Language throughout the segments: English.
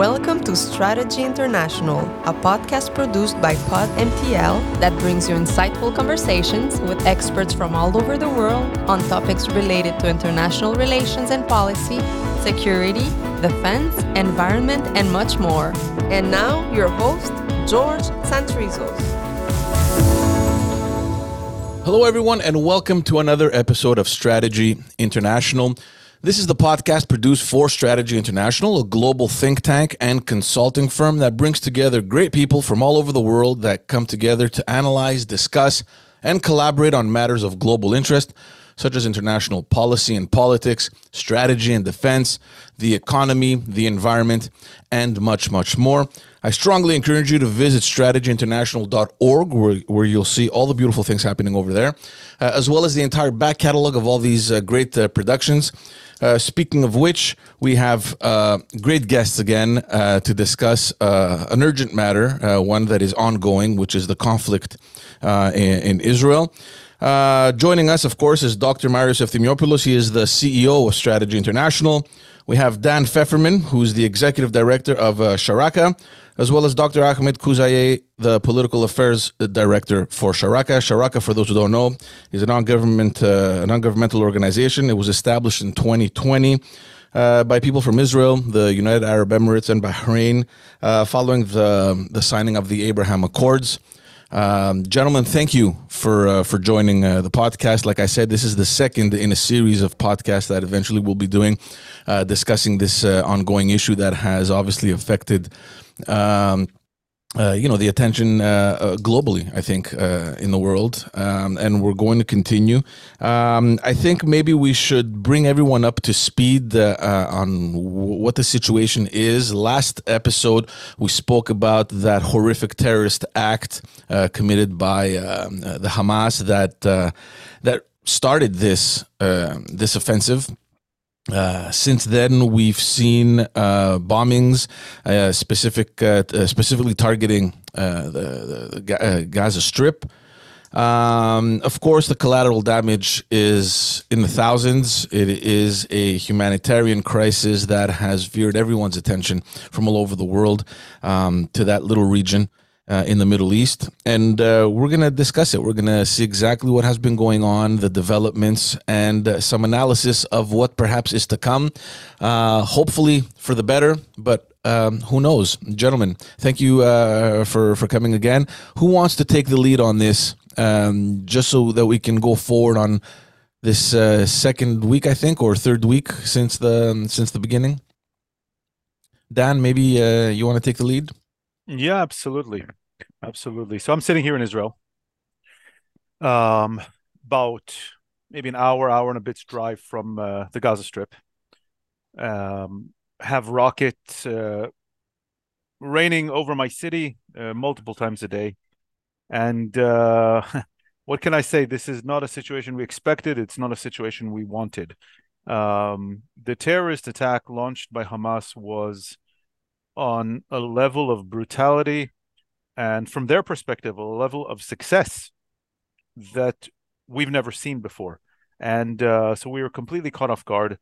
Welcome to Strategy International, a podcast produced by PodMTL that brings you insightful conversations with experts from all over the world on topics related to international relations and policy, security, defense, environment, and much more. And now, your host, George Santrizos. Hello, everyone, and welcome to another episode of Strategy International. This is the podcast produced for Strategy International, a global think tank and consulting firm that brings together great people from all over the world that come together to analyze, discuss, and collaborate on matters of global interest, such as international policy and politics, strategy and defense, the economy, the environment, and much, much more. I strongly encourage you to visit strategyinternational.org, where, where you'll see all the beautiful things happening over there, uh, as well as the entire back catalog of all these uh, great uh, productions. Uh, speaking of which, we have uh, great guests again uh, to discuss uh, an urgent matter, uh, one that is ongoing, which is the conflict uh, in, in, Israel. joining us, of course, is Dr. Marios Efthymiopoulos. He is the CEO of Strategy International. We have Dan Feferman, who's the executive director of Sharaka, as well as Dr. Ahmed Khuzaie, the political affairs director for Sharaka. Sharaka, for those who don't know, is a non-government uh, non-governmental organization. It was established in 2020. Uh, by people from Israel, the United Arab Emirates, and Bahrain, uh, following the the signing of the Abraham Accords. Um, gentlemen, thank you for uh, for joining uh, the podcast. Like I said, this is the second in a series of podcasts that eventually we'll be doing, uh, discussing this uh, ongoing issue that has obviously affected um, uh, you know the attention uh, uh, globally i think uh, in the world. Um, and we're going to continue. Um, i think maybe we should bring everyone up to speed uh, on w- what the situation is. Last episode we spoke about that horrific terrorist act committed by um, the hamas that that started this this offensive uh, since then, we've seen uh, bombings, uh, specific, uh, uh, specifically targeting the, the Gaza Strip. Um, of course, the collateral damage is in the thousands. It is a humanitarian crisis that has veered everyone's attention from all over the world um, to that little region uh, in the Middle East. And uh, we're going to discuss it. We're going to see exactly what has been going on, the developments, and uh, some analysis of what perhaps is to come. Uh, hopefully for the better, but um, who knows? Gentlemen, thank you uh, for, for coming again. Who wants to take the lead on this um, just so that we can go forward on this uh, second week, I think, or third week since the since the beginning? Dan, maybe you want to take the lead? Yeah, absolutely. Absolutely. So I'm sitting here in Israel. Um, about maybe an hour, hour and a bit's drive from uh, the Gaza Strip. Um, have rockets uh, raining over my city uh, multiple times a day, and uh, what can I say? This is not a situation we expected. It's not a situation we wanted. Um, the terrorist attack launched by Hamas was on a level of brutality and from their perspective a level of success that we've never seen before. And uh, so we were completely caught off guard.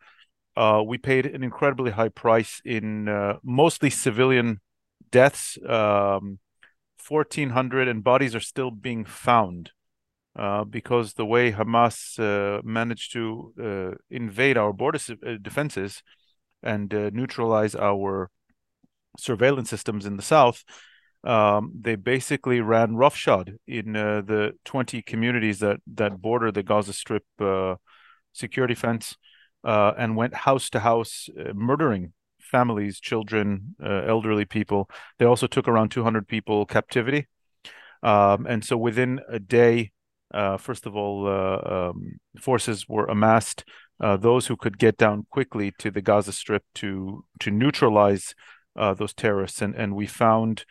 Uh, we paid an incredibly high price in uh, mostly civilian deaths. Um, 1400 and bodies are still being found uh, because the way Hamas uh, managed to uh, invade our border defenses and neutralize our surveillance systems in the south, um, they basically ran roughshod in uh, the 20 communities that that border the Gaza Strip uh, security fence, uh, and went house to house, uh, murdering families, children, uh, elderly people. They also took around 200 people captivity, um, and so within a day, uh, first of all, um, forces were amassed. those who could get down quickly to the Gaza Strip to to neutralize uh, those terrorists, and and we found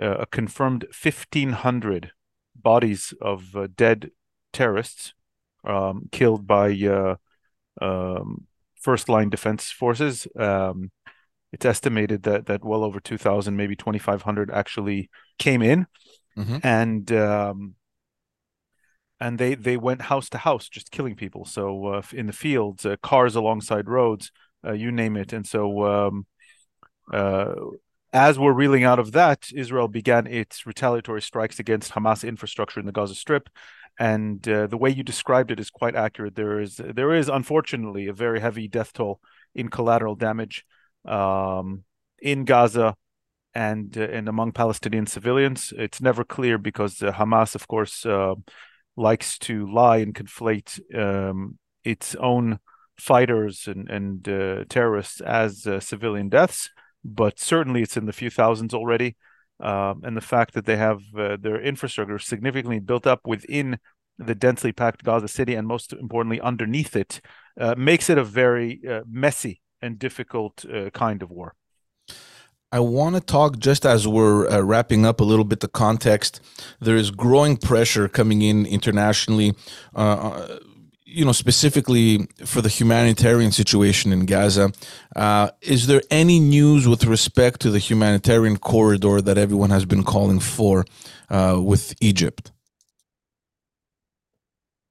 uh, a confirmed fifteen hundred bodies of uh, dead terrorists um, killed by uh, um, first line defense forces. Um, it's estimated that that well over two thousand, maybe twenty five hundred, actually came in, mm-hmm. and um, and they they went house to house just killing people so uh, in the fields uh, cars alongside roads uh, you name it and so um, uh, as we're reeling out of that, Israel began its retaliatory strikes against Hamas infrastructure in the Gaza Strip, and uh, the way you described it is quite accurate. There is there is unfortunately a very heavy death toll in collateral damage um, in Gaza and uh, and among Palestinian civilians. It's never clear because uh, Hamas, of course, uh, likes to lie and conflate um, its own fighters and and uh, terrorists as uh, civilian deaths but certainly it's in the few thousands already. Um, and the fact that they have uh, their infrastructure significantly built up within the densely packed Gaza City, and most importantly, underneath it, uh, makes it a very uh, messy and difficult uh, kind of war. I want to talk just as we're uh, wrapping up a little bit the context. There is growing pressure coming in internationally uh, you know, specifically for the humanitarian situation in Gaza, uh, is there any news with respect to the humanitarian corridor that everyone has been calling for uh, with Egypt?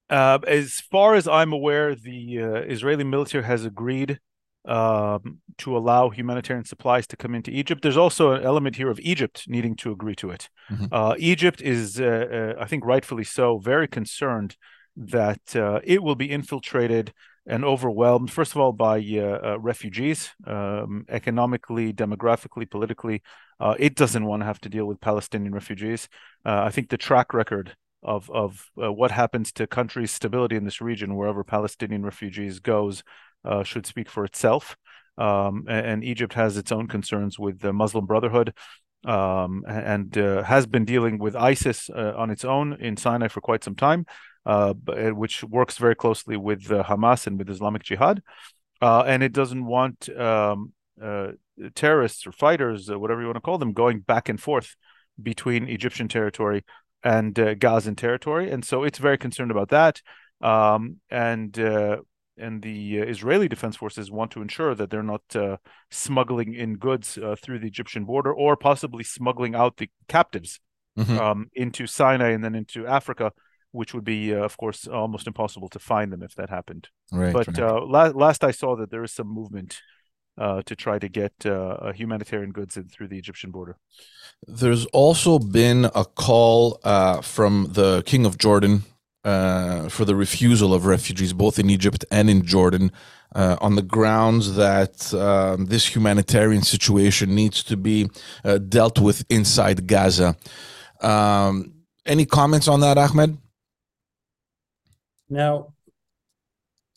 Uh, as far as I'm aware, the uh, Israeli military has agreed um, to allow humanitarian supplies to come into Egypt. There's also an element here of Egypt needing to agree to it. Mm-hmm. Uh, Egypt is, uh, I think, rightfully so, very concerned that uh, it will be infiltrated and overwhelmed, first of all, by uh, uh, refugees, um, economically, demographically, politically. Uh, it doesn't want to have to deal with Palestinian refugees. Uh, I think the track record of of uh, what happens to countries' stability in this region, wherever Palestinian refugees goes, should speak for itself. Um, and, and, Egypt has its own concerns with the Muslim Brotherhood. Um, and has been dealing with ISIS on its own in Sinai for quite some time uh, which works very closely with uh, Hamas and with Islamic Jihad, uh, and it doesn't want um, uh, terrorists or fighters, uh, whatever you want to call them, going back and forth between Egyptian territory and uh, Gazan territory, and so it's very concerned about that. Um, and and the Israeli defense forces want to ensure that they're not smuggling in goods through the Egyptian border or possibly smuggling out the captives mm-hmm. um, into Sinai and then into Africa which would be, uh, of course, almost impossible to find them if that happened. Right. But right. Uh, la- last I saw that there is some movement uh, to try to get uh, humanitarian goods in through the Egyptian border. There's also been a call uh, from the King of Jordan uh, for the refusal of refugees, both in Egypt and in Jordan. on the grounds that um, this humanitarian situation needs to be dealt with inside Gaza. Um, any comments on that, Ahmed? Now,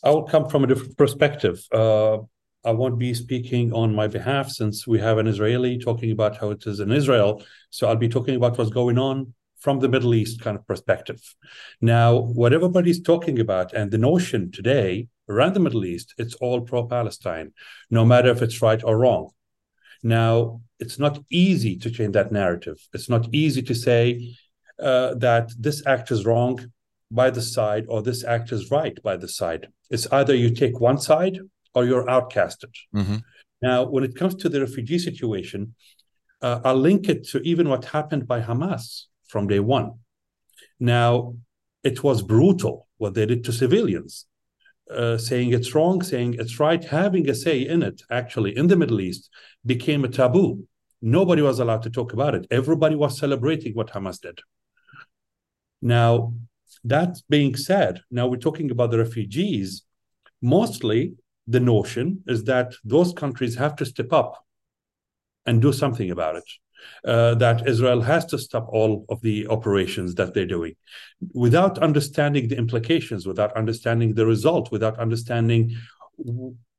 I will come from a different perspective. Uh, I won't be speaking on my behalf since we have an Israeli talking about how it is in Israel. So I'll be talking about what's going on from the Middle East kind of perspective. Now, what everybody's talking about and the notion today around the Middle East, it's all pro Palestine, no matter if it's right or wrong. Now, it's not easy to change that narrative. It's not easy to say uh, that this act is wrong by the side or this act is right by the side. It's either you take one side or you're outcasted. Mm-hmm. Now, when it comes to the refugee situation, uh, I'll link it to even what happened by Hamas from day one. Now, it was brutal what they did to civilians, uh, saying it's wrong, saying it's right, having a say in it, actually, in the Middle East, became a taboo. Nobody was allowed to talk about it. Everybody was celebrating what Hamas did. Now, that being said, now we're talking about the refugees. Mostly, the notion is that those countries have to step up and do something about it. Uh, that Israel has to stop all of the operations that they're doing without understanding the implications, without understanding the result, without understanding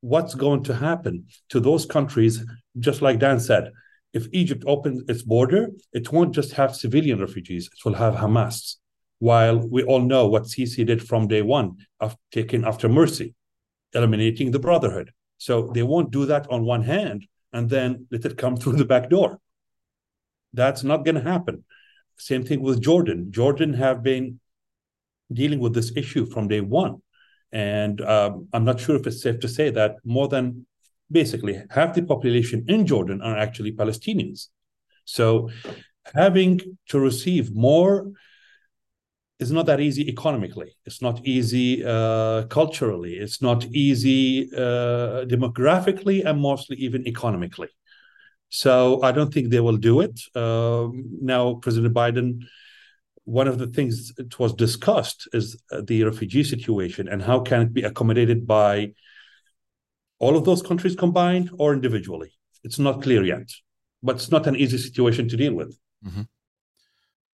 what's going to happen to those countries. Just like Dan said, if Egypt opens its border, it won't just have civilian refugees, it will have Hamas while we all know what Sisi did from day one, of taking after Morsi, eliminating the brotherhood. So they won't do that on one hand and then let it come through the back door. That's not going to happen. Same thing with Jordan. Jordan have been dealing with this issue from day one. And um, I'm not sure if it's safe to say that more than basically half the population in Jordan are actually Palestinians. So having to receive more is not that easy economically. It's not easy uh, culturally. It's not easy uh, demographically and mostly even economically. So I don't think they will do it. Um, now, President Biden, one of the things that was discussed is the refugee situation and how can it be accommodated by all of those countries combined or individually. It's not clear yet, but it's not an easy situation to deal with. Mm-hmm.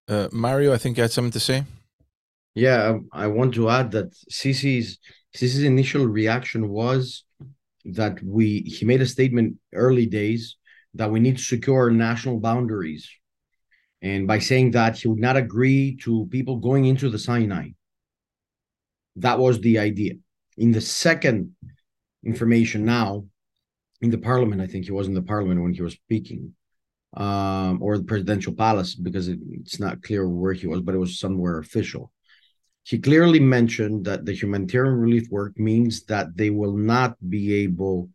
Uh, Mario, I think you had something to say. Yeah, I want to add that Sisi's Sisi's initial reaction was that we he made a statement early days that we need to secure national boundaries, and by saying that he would not agree to people going into the Sinai. That was the idea. In the second information now, in the parliament, I think he was in the parliament when he was speaking, um, or the presidential palace because it, it's not clear where he was, but it was somewhere official he clearly mentioned that the humanitarian relief work means that they will not be able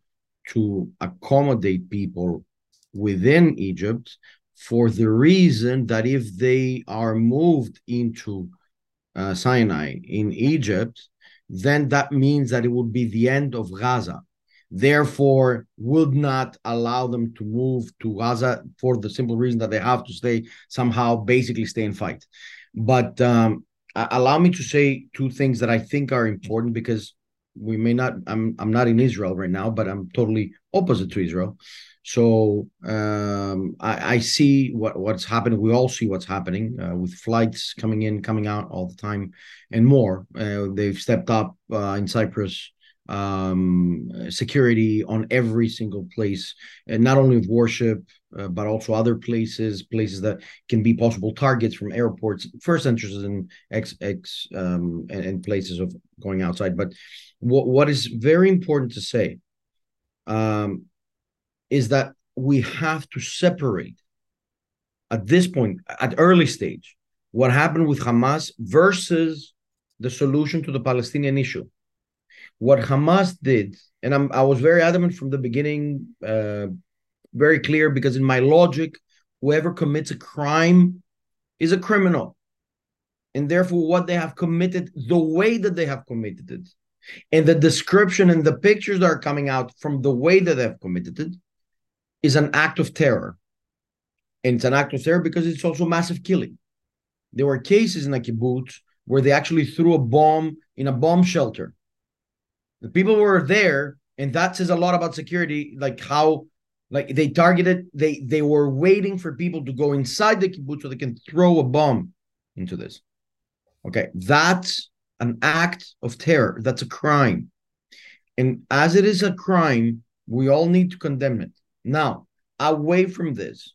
to accommodate people within Egypt for the reason that if they are moved into uh, Sinai in Egypt, then that means that it would be the end of Gaza. Therefore, would not allow them to move to Gaza for the simple reason that they have to stay somehow, basically stay and fight. But um, uh, allow me to say two things that I think are important because we may not. I'm I'm not in Israel right now, but I'm totally opposite to Israel. So um, I, I, see what what's happening. We all see what's happening uh, with flights coming in, coming out all the time, and more. Uh, they've stepped up uh, in Cyprus um, security on every single place, and not only of worship, uh, but also other places, places that can be possible targets from airports, first entrances and ex, ex um, and, and, places of going outside. But what what is very important to say um, is that we have to separate at this point, at early stage, what happened with Hamas versus the solution to the Palestinian issue what Hamas did, and I'm, I was very adamant from the beginning, uh, very clear, because in my logic, whoever commits a crime is a criminal. And therefore, what they have committed, the way that they have committed it, and the description and the pictures that are coming out from the way that they have committed it, is an act of terror. And it's an act of terror because it's also massive killing. There were cases in a kibbutz where they actually threw a bomb in a bomb shelter the people were there, and that says a lot about security, like how like they targeted they they were waiting for people to go inside the kibbutz so they can throw a bomb into this. Okay, that's an act of terror. That's a crime. And as it is a crime, we all need to condemn it. Now, away from this,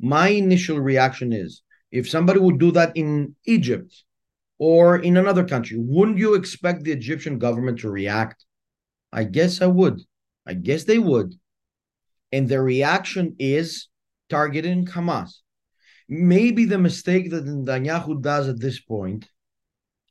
my initial reaction is if somebody would do that in Egypt, or in another country, wouldn't you expect the Egyptian government to react? I guess I would. I guess they would. And their reaction is targeting Hamas. Maybe the mistake that Netanyahu does at this point,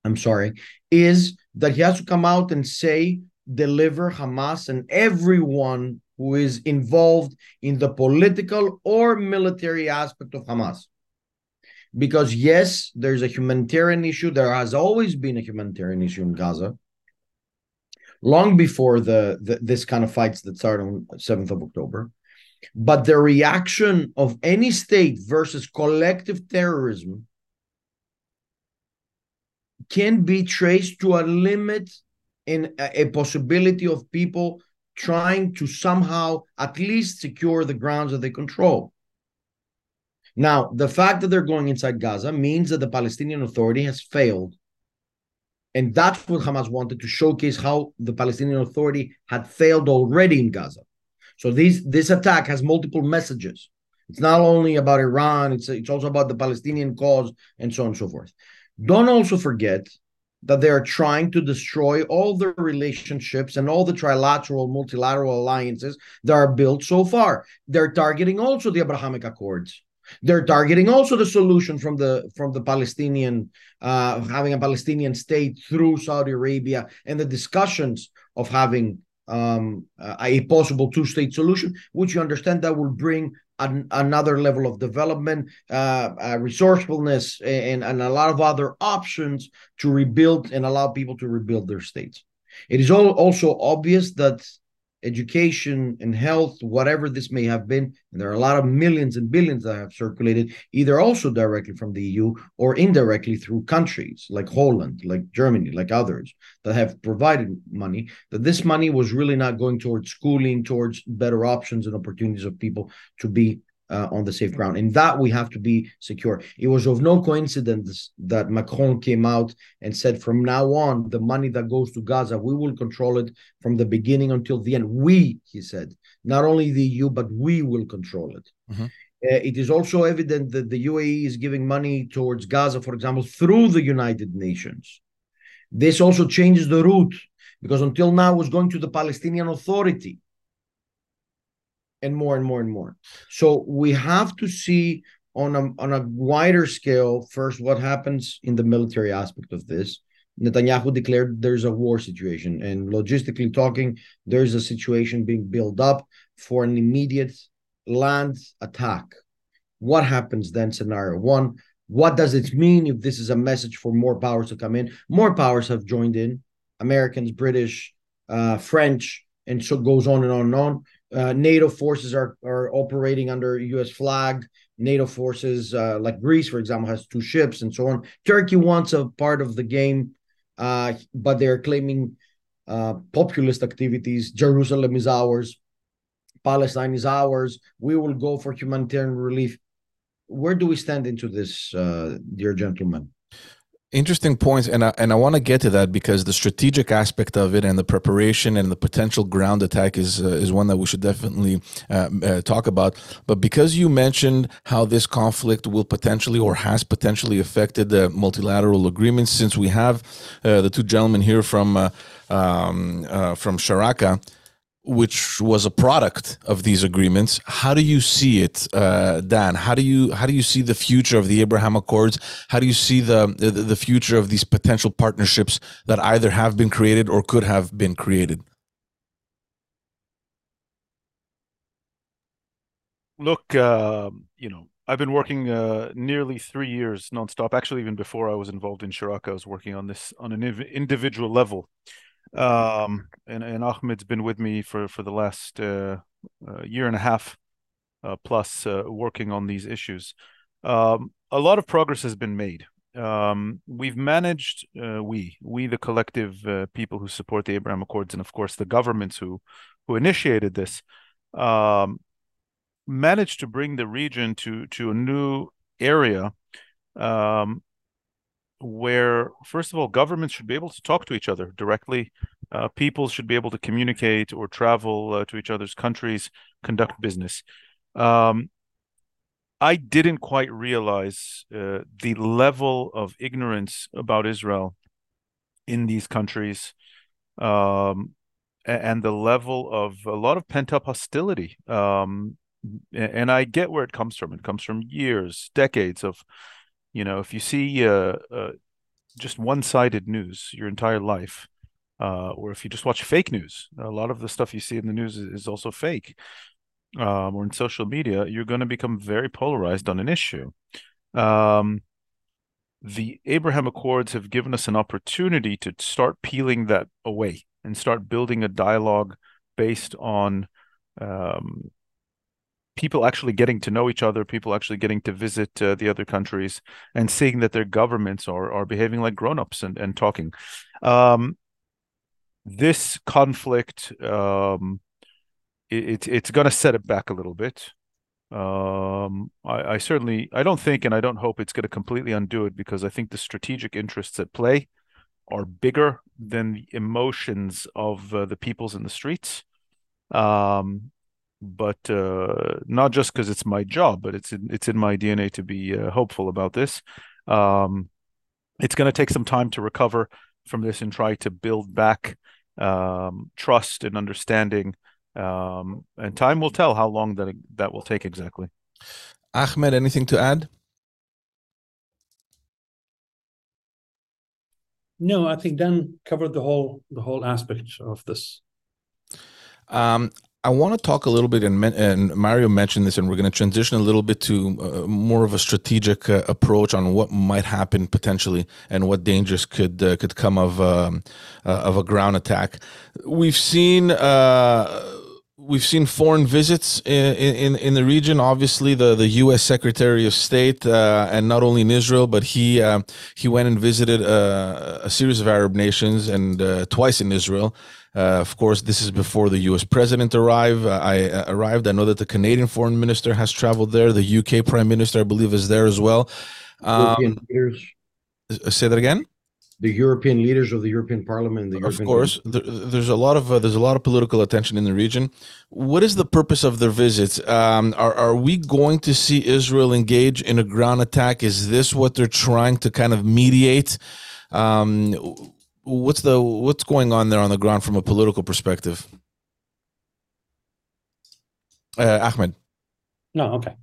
I'm sorry, is that he has to come out and say, deliver Hamas and everyone who is involved in the political or military aspect of Hamas because yes, there's a humanitarian issue. There has always been a humanitarian issue in Gaza, long before the, the this kind of fights that started on seventh of October. But the reaction of any state versus collective terrorism can be traced to a limit in a, a possibility of people trying to somehow at least secure the grounds that they control. Now, the fact that they're going inside Gaza means that the Palestinian Authority has failed. And that's what Hamas wanted to showcase how the Palestinian Authority had failed already in Gaza. So these, this attack has multiple messages. It's not only about Iran, it's, it's also about the Palestinian cause and so on and so forth. Don't also forget that they are trying to destroy all the relationships and all the trilateral, multilateral alliances that are built so far. They're targeting also the Abrahamic Accords. They're targeting also the solution from the from the Palestinian uh, having a Palestinian state through Saudi Arabia and the discussions of having um, a possible two-state solution, which you understand that will bring an, another level of development, uh, uh, resourcefulness, and, and a lot of other options to rebuild and allow people to rebuild their states. It is all also obvious that education and health, whatever this may have been. And there are a lot of millions and billions that have circulated, either also directly from the EU or indirectly through countries like Holland, like Germany, like others that have provided money. That this money was really not going towards schooling, towards better options and opportunities of people to be uh, on the safe ground. In that, we have to be secure. It was of no coincidence that Macron came out and said, from now on, the money that goes to Gaza, we will control it from the beginning until the end. We, he said, not only the EU, but we will control it. Mm-hmm. Uh, it is also evident that the UAE is giving money towards Gaza, for example, through the United Nations. This also changes the route because until now it was going to the Palestinian Authority and more and more and more. So we have to see on a on a wider scale first what happens in the military aspect of this. Netanyahu declared there's a war situation, and logistically talking, there's a situation being built up for an immediate land attack. What happens then? Scenario one. What does it mean if this is a message for more powers to come in? More powers have joined in Americans, British, uh, French, and so goes on and on and on. Uh, NATO forces are are operating under U.S. flag. NATO forces, uh, like Greece, for example, has two ships and so on. Turkey wants a part of the game, uh, but they're claiming uh, populist activities. Jerusalem is ours. Palestine is ours. We will go for humanitarian relief. Where do we stand into this, uh, dear gentlemen? Interesting points, and I, and I want to get to that because the strategic aspect of it and the preparation and the potential ground attack is uh, is one that we should definitely uh, uh, talk about. But because you mentioned how this conflict will potentially or has potentially affected the multilateral agreements, since we have uh, the two gentlemen here from uh, um, uh, from Sharaka, which was a product of these agreements. How do you see it, uh, Dan? How do you how do you see the future of the Abraham Accords? How do you see the, the the future of these potential partnerships that either have been created or could have been created? Look, uh, you know, I've been working uh, nearly three years nonstop. Actually, even before I was involved in Sharaka, I was working on this on an individual level um, and, and Ahmed's been with me for for the last uh, uh, year and a half uh, plus uh, working on these issues. Um, a lot of progress has been made. Um, we've managed, uh, we we the collective people who support the Abraham Accords, and of course the governments who who initiated this, um, managed to bring the region to to a new area um, where first of all governments should be able to talk to each other directly. Uh, people should be able to communicate or travel uh, to each other's countries conduct business. Um, i didn't quite realize uh, the level of ignorance about israel in these countries um, and the level of a lot of pent up hostility. Um, and i get where it comes from. It comes from years decades of you know if you see uh, uh, just one-sided news your entire life uh, or if you just watch fake news a lot of the stuff you see in the news is, also fake um, or in social media you're going to become very polarized on an issue. Um, the abraham accords have given us an opportunity to start peeling that away and start building a dialogue based on um, people actually getting to know each other, people actually getting to visit uh, the other countries, and seeing that their governments are are behaving like grown-ups and and talking. Um, this conflict, um, it, it's going to set it back a little bit. Um, I, I certainly I don't think and I don't hope it's going to completely undo it because I think the strategic interests at play are bigger than the emotions of uh, the peoples in the streets. Um, but uh, not just because it's my job, but it's in, it's in my DNA to be uh, hopeful about this. Um, it's going to take some time to recover from this and try to build back um, trust and understanding. Um, and time will tell how long that that will take exactly. Ahmed, anything to add? No, I think Dan covered the whole the whole aspect of this. Um, I want to talk a little bit, and, and Mario mentioned this, and we're going to transition a little bit to uh, more of a strategic uh, approach on what might happen potentially and what dangers could uh, could come of um, uh, of a ground attack. We've seen uh, we've seen foreign visits in, in, in the region. Obviously, the, the U.S. Secretary of State, uh, and not only in Israel, but he uh, he went and visited uh, a series of Arab nations and uh, twice in Israel. Uh, of course, this is before the U.S. president arrived. Uh, I arrived. I know that the Canadian foreign minister has traveled there. The U.K. prime minister, I believe, is there as well. Um, say that again the European leaders of the European Parliament. The European of course, there, there's a lot of uh, there's a lot of political attention in the region. What is the purpose of their visits? Um, are are we going to see Israel engage in a ground attack? Is this what they're trying to kind of mediate? Um, what's the what's going on there on the ground from a political perspective? Uh, Ahmed. No, okay.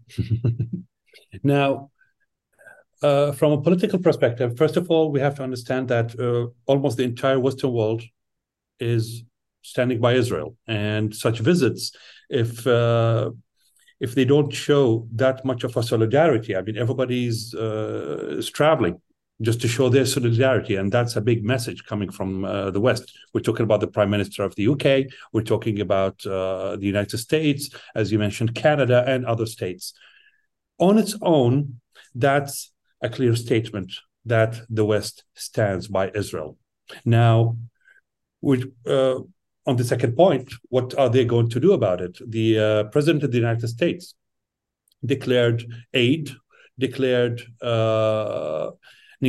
now, uh, from a political perspective, first of all, we have to understand that uh, almost the entire Western world is standing by Israel, and such visits, if uh, if they don't show that much of a solidarity, I mean, everybody's uh, is traveling just to show their solidarity, and that's a big message coming from uh, the West. We're talking about the Prime Minister of the UK. We're talking about the United States, as you mentioned, Canada, and other states. On its own, that's a clear statement that the West stands by Israel. Now, uh, on the second point, what are they going to do about it? The uh, President of the United States declared aid, declared uh,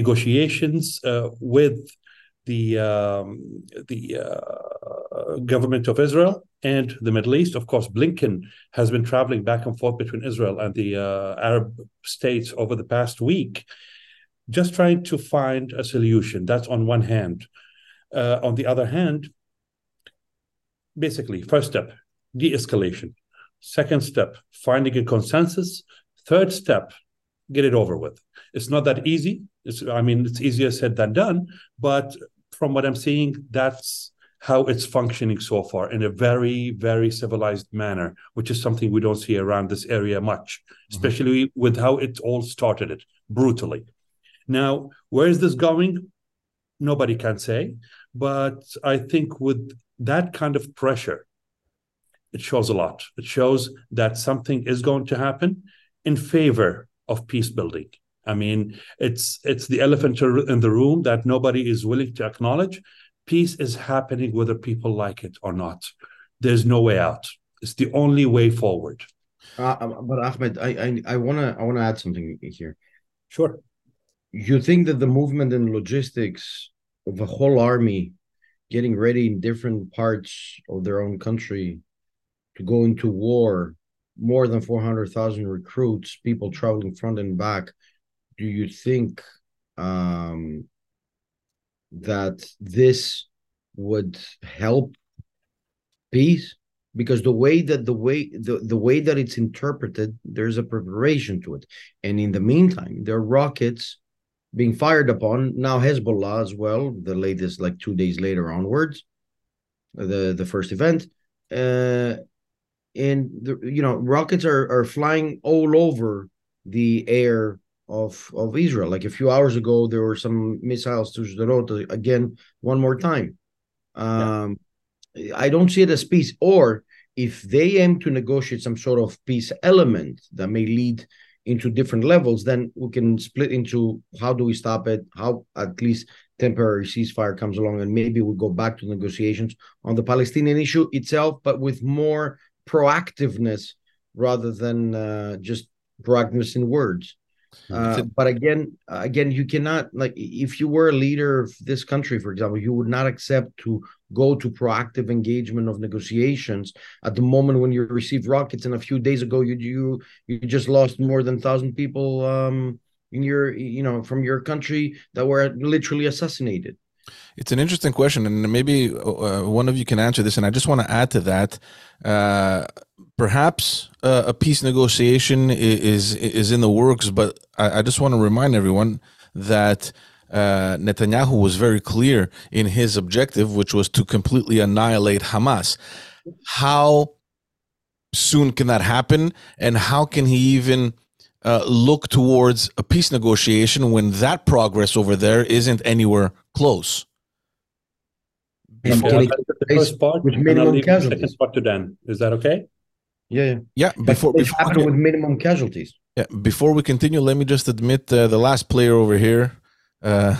negotiations uh, with the um, the uh, government of Israel and the Middle East. Of course, Blinken has been traveling back and forth between Israel and the uh, Arab states over the past week, just trying to find a solution. That's on one hand. Uh, on the other hand, basically, first step, de-escalation. Second step, finding a consensus. Third step, get it over with. It's not that easy. It's, I mean, it's easier said than done, but from what I'm seeing, that's how it's functioning so far in a very, very civilized manner, which is something we don't see around this area much, mm-hmm. especially with how it all started it brutally. Now, where is this going? Nobody can say. But I think with that kind of pressure, it shows a lot. It shows that something is going to happen in favor of peace building. I mean, it's it's the elephant in the room that nobody is willing to acknowledge. Peace is happening whether people like it or not. There's no way out. It's the only way forward. Uh, uh but Ahmed, I I, I wanna I wanna add something here. Sure. You think that the movement and logistics of a whole army getting ready in different parts of their own country to go into war, more than 400,000 recruits, people traveling front and back, do you think um, that this would help peace? Because the way that the way the, the way that it's interpreted, there's a preparation to it. And in the meantime, there are rockets being fired upon. Now Hezbollah as well, the latest like two days later onwards, the the first event. Uh and the you know rockets are are flying all over the air of of Israel. Like a few hours ago, there were some missiles to Sderot again one more time. Um, yeah. I don't see it as peace. Or if they aim to negotiate some sort of peace element that may lead into different levels, then we can split into how do we stop it, how at least temporary ceasefire comes along, and maybe we go back to negotiations on the Palestinian issue itself, but with more proactiveness rather than uh, just proactiveness in words. Uh, but again, again, you cannot like if you were a leader of this country, for example, you would not accept to go to proactive engagement of negotiations at the moment when you receive rockets. And a few days ago, you you you just lost more than thousand people um, in your you know from your country that were literally assassinated. It's an interesting question, and maybe uh, one of you can answer this. And I just want to add to that. Uh, perhaps uh, a peace negotiation is is in the works, but I, I just want to remind everyone that uh, Netanyahu was very clear in his objective, which was to completely annihilate Hamas. How soon can that happen, and how can he even uh, look towards a peace negotiation when that progress over there isn't anywhere close? Before Okay, we- I'll take the first part, with and I'll minimum leave the second casualties. part to Dan. Is that okay? Yeah, yeah. Yeah, before before we happened with minimum casualties. Yeah, before we continue, let me just admit uh, the last player over here. Uh,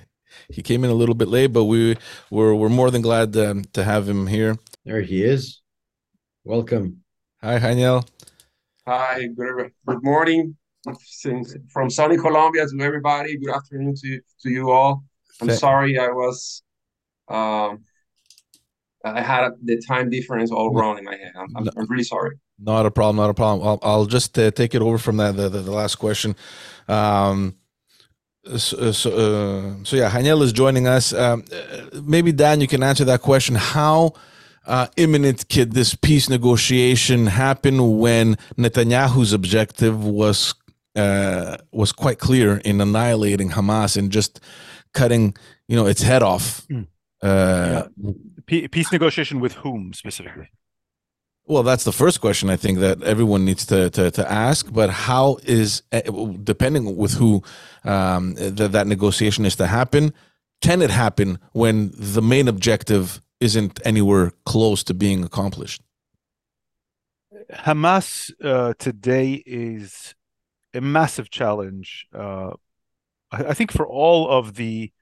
he came in a little bit late, but we we're we're more than glad um, to have him here. There he is. Welcome. Hi, Janiel. Hi, good, good morning since from sunny Colombia to everybody. Good afternoon to, to you all. I'm sorry I was um I had the time difference all wrong in my head. I'm, I'm, I'm really sorry. Not a problem. Not a problem. I'll, I'll just uh, take it over from that the, the, the last question. Um, so so, uh, so yeah, Janiel is joining us. Um, uh, maybe Dan, you can answer that question. How uh, imminent could this peace negotiation happen when Netanyahu's objective was uh, was quite clear in annihilating Hamas and just cutting, you know, its head off? Mm. Uh, Pe- peace negotiation with whom specifically? Well, that's the first question I think that everyone needs to to, to ask. But how is eh, depending with who um, that that negotiation is to happen? Can it happen when the main objective isn't anywhere close to being accomplished? Hamas uh, today is a massive challenge. Uh, I, think for all of the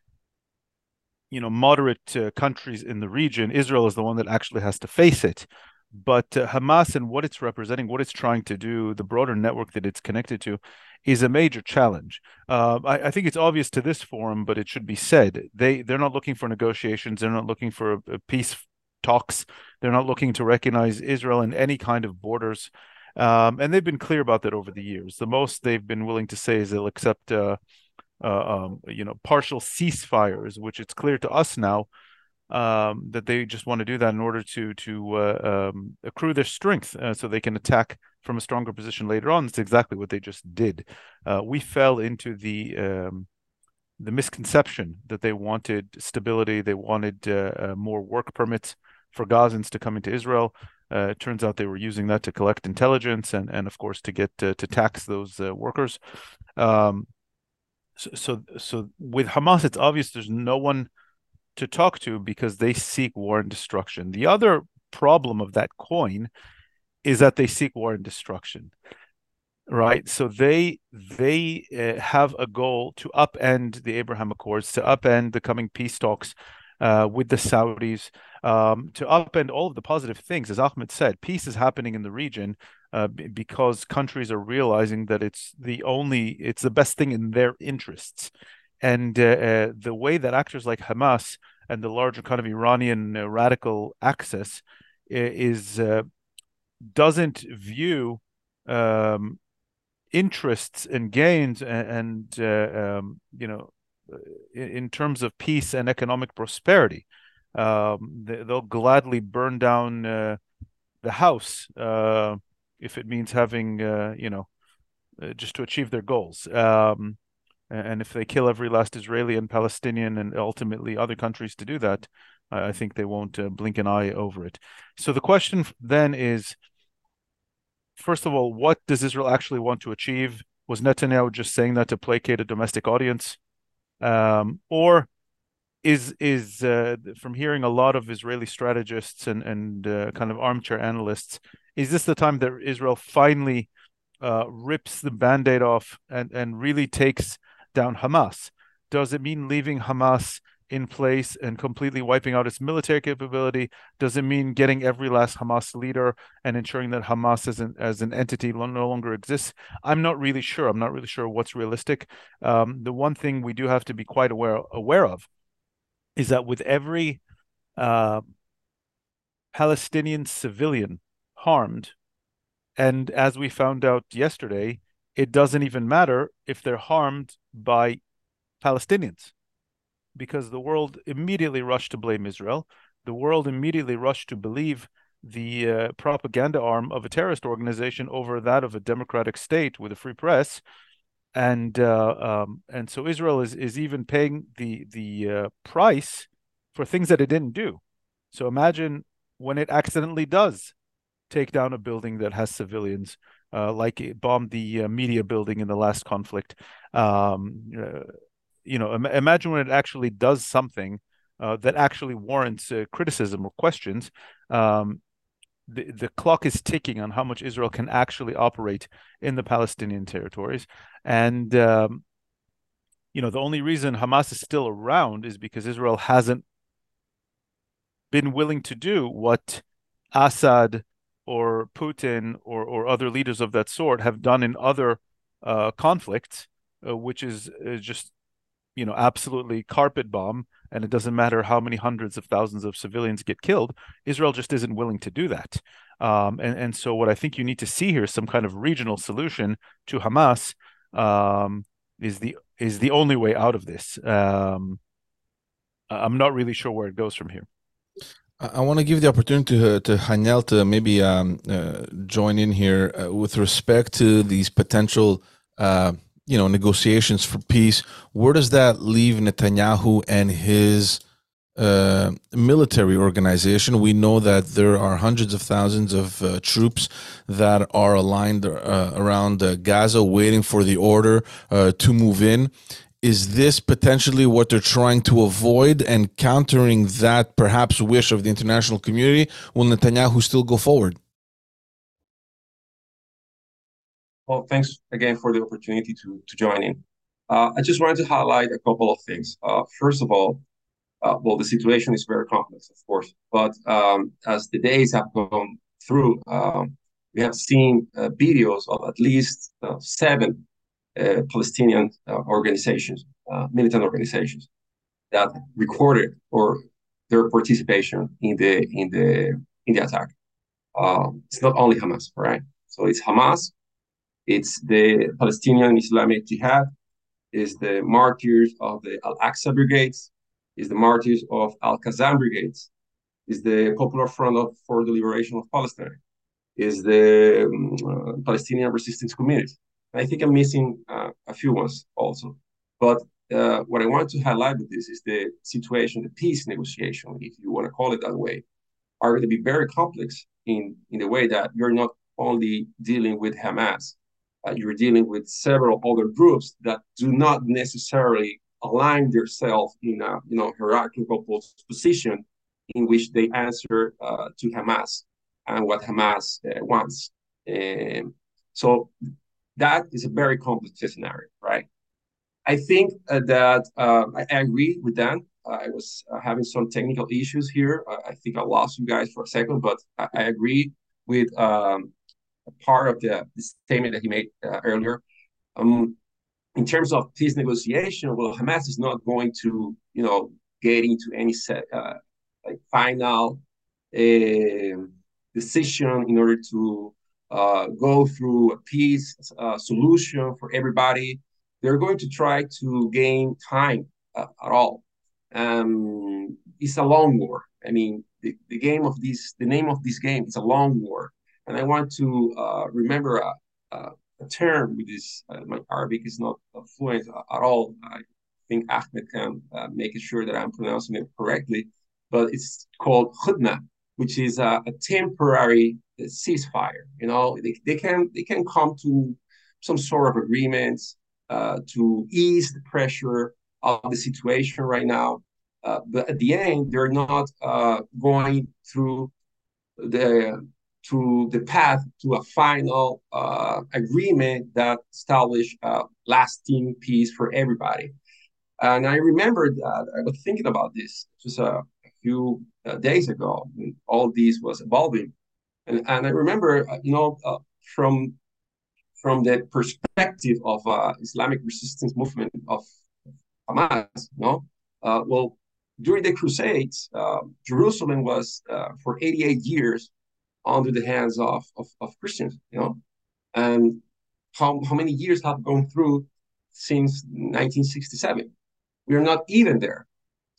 you know moderate uh, countries in the region, Israel is the one that actually has to face it. But uh, Hamas and what it's representing, what it's trying to do, the broader network that it's connected to, is a major challenge. Uh, I, I think it's obvious to this forum, but it should be said they they're not looking for negotiations. They're not looking for a, a peace talks. They're not looking to recognize Israel in any kind of borders. Um, and they've been clear about that over the years. The most they've been willing to say is they'll accept, uh, uh, um, you know, partial ceasefires, which it's clear to us now um, that they just want to do that in order to to uh, um, accrue their strength, uh, so they can attack from a stronger position later on. It's exactly what they just did. Uh, we fell into the um, the misconception that they wanted stability, they wanted uh, uh, more work permits for Gazans to come into Israel. Uh, it turns out they were using that to collect intelligence and, and of course, to get to tax those workers. Um, so, so, so with Hamas, it's obvious there's no one to talk to because they seek war and destruction. The other problem of that coin is that they seek war and destruction right? So they they uh, have a goal to upend the abraham accords to upend the coming peace talks uh, with the saudis um, to upend all of the positive things. As ahmed said peace is happening in the region uh, because countries are realizing that it's the only it's the best thing in their interests and uh, uh, the way that actors like hamas and the larger kind of iranian uh, radical axis is uh, doesn't view um, interests and gains and, and um, you know in, terms of peace and economic prosperity. Um, they, will gladly burn down uh, the house uh, if it means having uh, you know just to achieve their goals. Um, and if they kill every last Israeli and Palestinian and ultimately other countries to do that I think they won't uh, blink an eye over it so the question then is first of all, what does Israel actually want to achieve? Was Netanyahu just saying that to placate a domestic audience, um, or is is uh, from hearing a lot of Israeli strategists and and uh, kind of armchair analysts, is this the time that Israel finally uh, rips the band-aid off and and really takes down Hamas? Does it mean leaving Hamas in place and completely wiping out its military capability? Does it mean getting every last Hamas leader and ensuring that Hamas as an, as an entity no longer exists? I'm not really sure. I'm not really sure what's realistic. Um, the one thing we do have to be quite aware aware of is that with every uh, Palestinian civilian harmed, and as we found out yesterday, it doesn't even matter if they're harmed by Palestinians because the world immediately rushed to blame Israel. The world immediately rushed to believe the uh, propaganda arm of a terrorist organization over that of a democratic state with a free press, and uh, um, and so Israel is is even paying the the uh, price for things that it didn't do. So imagine when it accidentally does take down a building that has civilians, uh, like it bombed the uh, media building in the last conflict. Um, uh, you know, Im- imagine when it actually does something uh, that actually warrants uh, criticism or questions. Um, the, the clock is ticking on how much Israel can actually operate in the Palestinian territories. And, um, you know, the only reason Hamas is still around is because Israel hasn't been willing to do what Assad or Putin or, or other leaders of that sort have done in other uh, conflicts, uh, which is, is just, you know, absolutely carpet bomb and it doesn't matter how many hundreds of thousands of civilians get killed. Israel just isn't willing to do that. Um, and, and so, what I think you need to see here is some kind of regional solution to Hamas um, is the is the only way out of this. Um, I'm not really sure where it goes from here. I want to give the opportunity to, to Janiel to maybe um, uh, join in here uh, with respect to these potential uh, you know negotiations for peace. Where does that leave netanyahu and his uh, military organization? We know that there are hundreds of thousands of uh, troops that are aligned uh, around gaza waiting for the order to move in is this potentially what they're trying to avoid and countering that perhaps wish of the international community will netanyahu still go forward Well, thanks again for the opportunity to, to join in. Uh, I just wanted to highlight a couple of things. Uh, first of all, uh, well, the situation is very complex, of course, but um, as the days have gone through, um, we have seen uh, videos of at least uh, seven Palestinian organizations, militant organizations, that recorded or their participation in the in the in the attack. Um, it's not only Hamas, right? So it's Hamas, it's the Palestinian Islamic Jihad, is the martyrs of the Al-Aqsa Brigades, is the martyrs of Al-Qassam Brigades, is the Popular Front of, for the Liberation of Palestine, is the um, uh, Palestinian Resistance Community. I think I'm missing uh, a few ones also. But uh, what I want to highlight with this is the situation, the peace negotiation, if you want to call it that way, are going to be very complex in, in the way that you're not only dealing with Hamas, uh, you're dealing with several other groups that do not necessarily align themselves in a you know hierarchical position in which they answer uh, to Hamas and what Hamas uh, wants. Um, so that is a very complex scenario, right? I think uh, that uh, I, agree with Dan. I was uh, having some technical issues here. I think I lost you guys for a second, but I, I agree with um, part of the, the statement that he made uh, earlier. Um, in terms of peace negotiation, well, Hamas is not going to, you know, get into any set, uh, like final uh, decision in order to uh, go through a peace uh, solution for everybody. They're going to try to gain time uh, at all. Um, it's a long war. I mean, the, the game of this, the name of this game is a long war. And I want to uh, remember a, a, a, term with this. Uh, my Arabic is not fluent at all. I think Ahmed can uh, make sure that I'm pronouncing it correctly. But it's called khudna, which is a, a temporary ceasefire. You know, they, they can they can come to some sort of agreements uh, to ease the pressure of the situation right now. Uh, but at the end, they're not uh, going through the to the path to a final uh, agreement that establish a lasting peace for everybody. And I remember that I was thinking about this just a few uh, days ago when all this was evolving. And, and I remember, uh, you know, uh, from from the perspective of uh, Islamic resistance movement of Hamas, you know, uh, well, during the Crusades, Jerusalem was for 88 years under the hands of, of, of Christians, you know. And how, how many years have gone through since 1967? We are not even there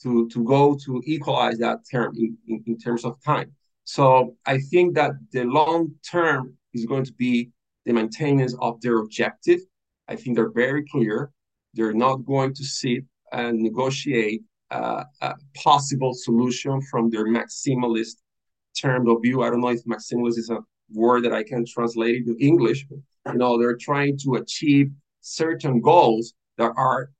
to, to go to equalize that term in, in, in terms of time. So I think that the long term is going to be the maintenance of their objective. I think they're very clear. They're not going to sit and negotiate uh, a possible solution from their maximalist term of view. I don't know if maximalist is a word that I can translate into English. You know, they're trying to achieve certain goals that are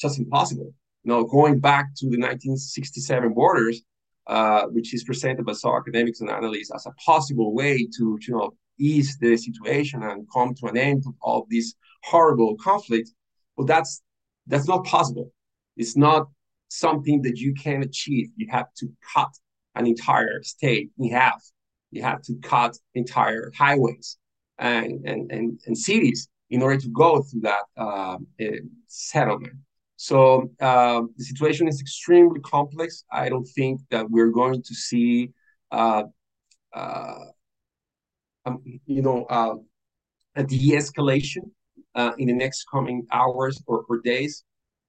just impossible. You know, going back to the 1967 borders, uh, which is presented by some academics and analysts as a possible way to, you know, ease the situation and come to an end of this horrible conflict. But that's that's not possible. It's not something that you can achieve. You have to cut an entire state in half. You have to cut entire highways and and and, and cities in order to go through that uh, settlement. So uh, the situation is extremely complex. I don't think that we're going to see, uh, uh um, you know, uh, a de-escalation uh, in the next coming hours or, or days.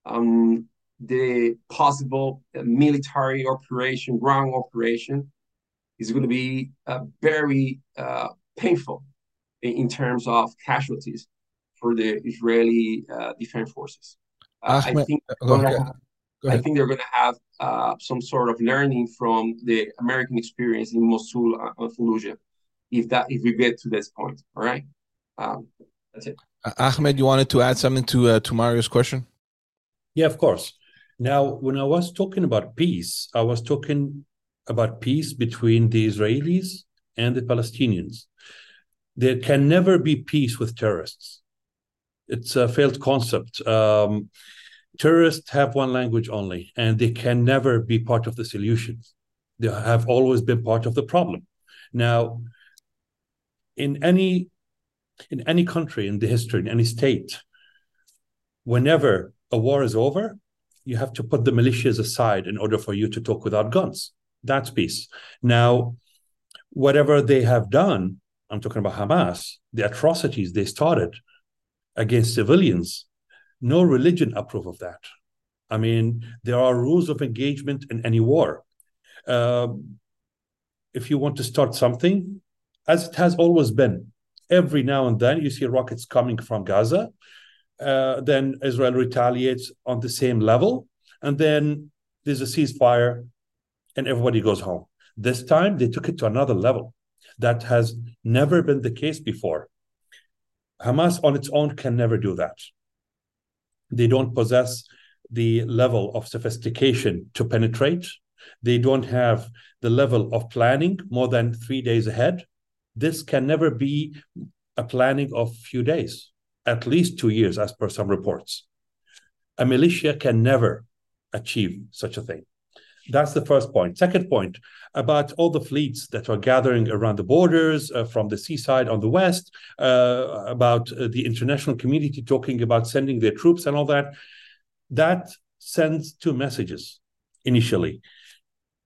Um, the possible military operation, ground operation, is going to be very painful in, in terms of casualties for the Israeli uh, defense forces. Uh, I think have, I think they're going to have uh, some sort of learning from the American experience in Mosul and Fallujah, if that if we get to this point. All right, um, that's it. Ahmed, you wanted to add something to uh, to Mario's question? Yeah, of course. Now, when I was talking about peace, I was talking about peace between the Israelis and the Palestinians. There can never be peace with terrorists it's a failed concept. Um, terrorists have one language only, and they can never be part of the solution. They have always been part of the problem. Now, in any in any country in the history, in any state, whenever a war is over, you have to put the militias aside in order for you to talk without guns. That's peace. Now, whatever they have done, I'm talking about Hamas, the atrocities they started against civilians. No religion approve of that. I mean, there are rules of engagement in any war. Uh, if you want to start something, as it has always been, every now and then you see rockets coming from Gaza. Uh, then Israel retaliates on the same level, and then there's a ceasefire, and everybody goes home. This time they took it to another level. That has never been the case before. Hamas on its own can never do that. They don't possess the level of sophistication to penetrate. They don't have the level of planning more than three days ahead. This can never be a planning of few days, at least two years, as per some reports. A militia can never achieve such a thing. That's the first point. Second point about all the fleets that are gathering around the borders uh, from the seaside on the west, uh, about uh, the international community talking about sending their troops and all that. That sends two messages initially.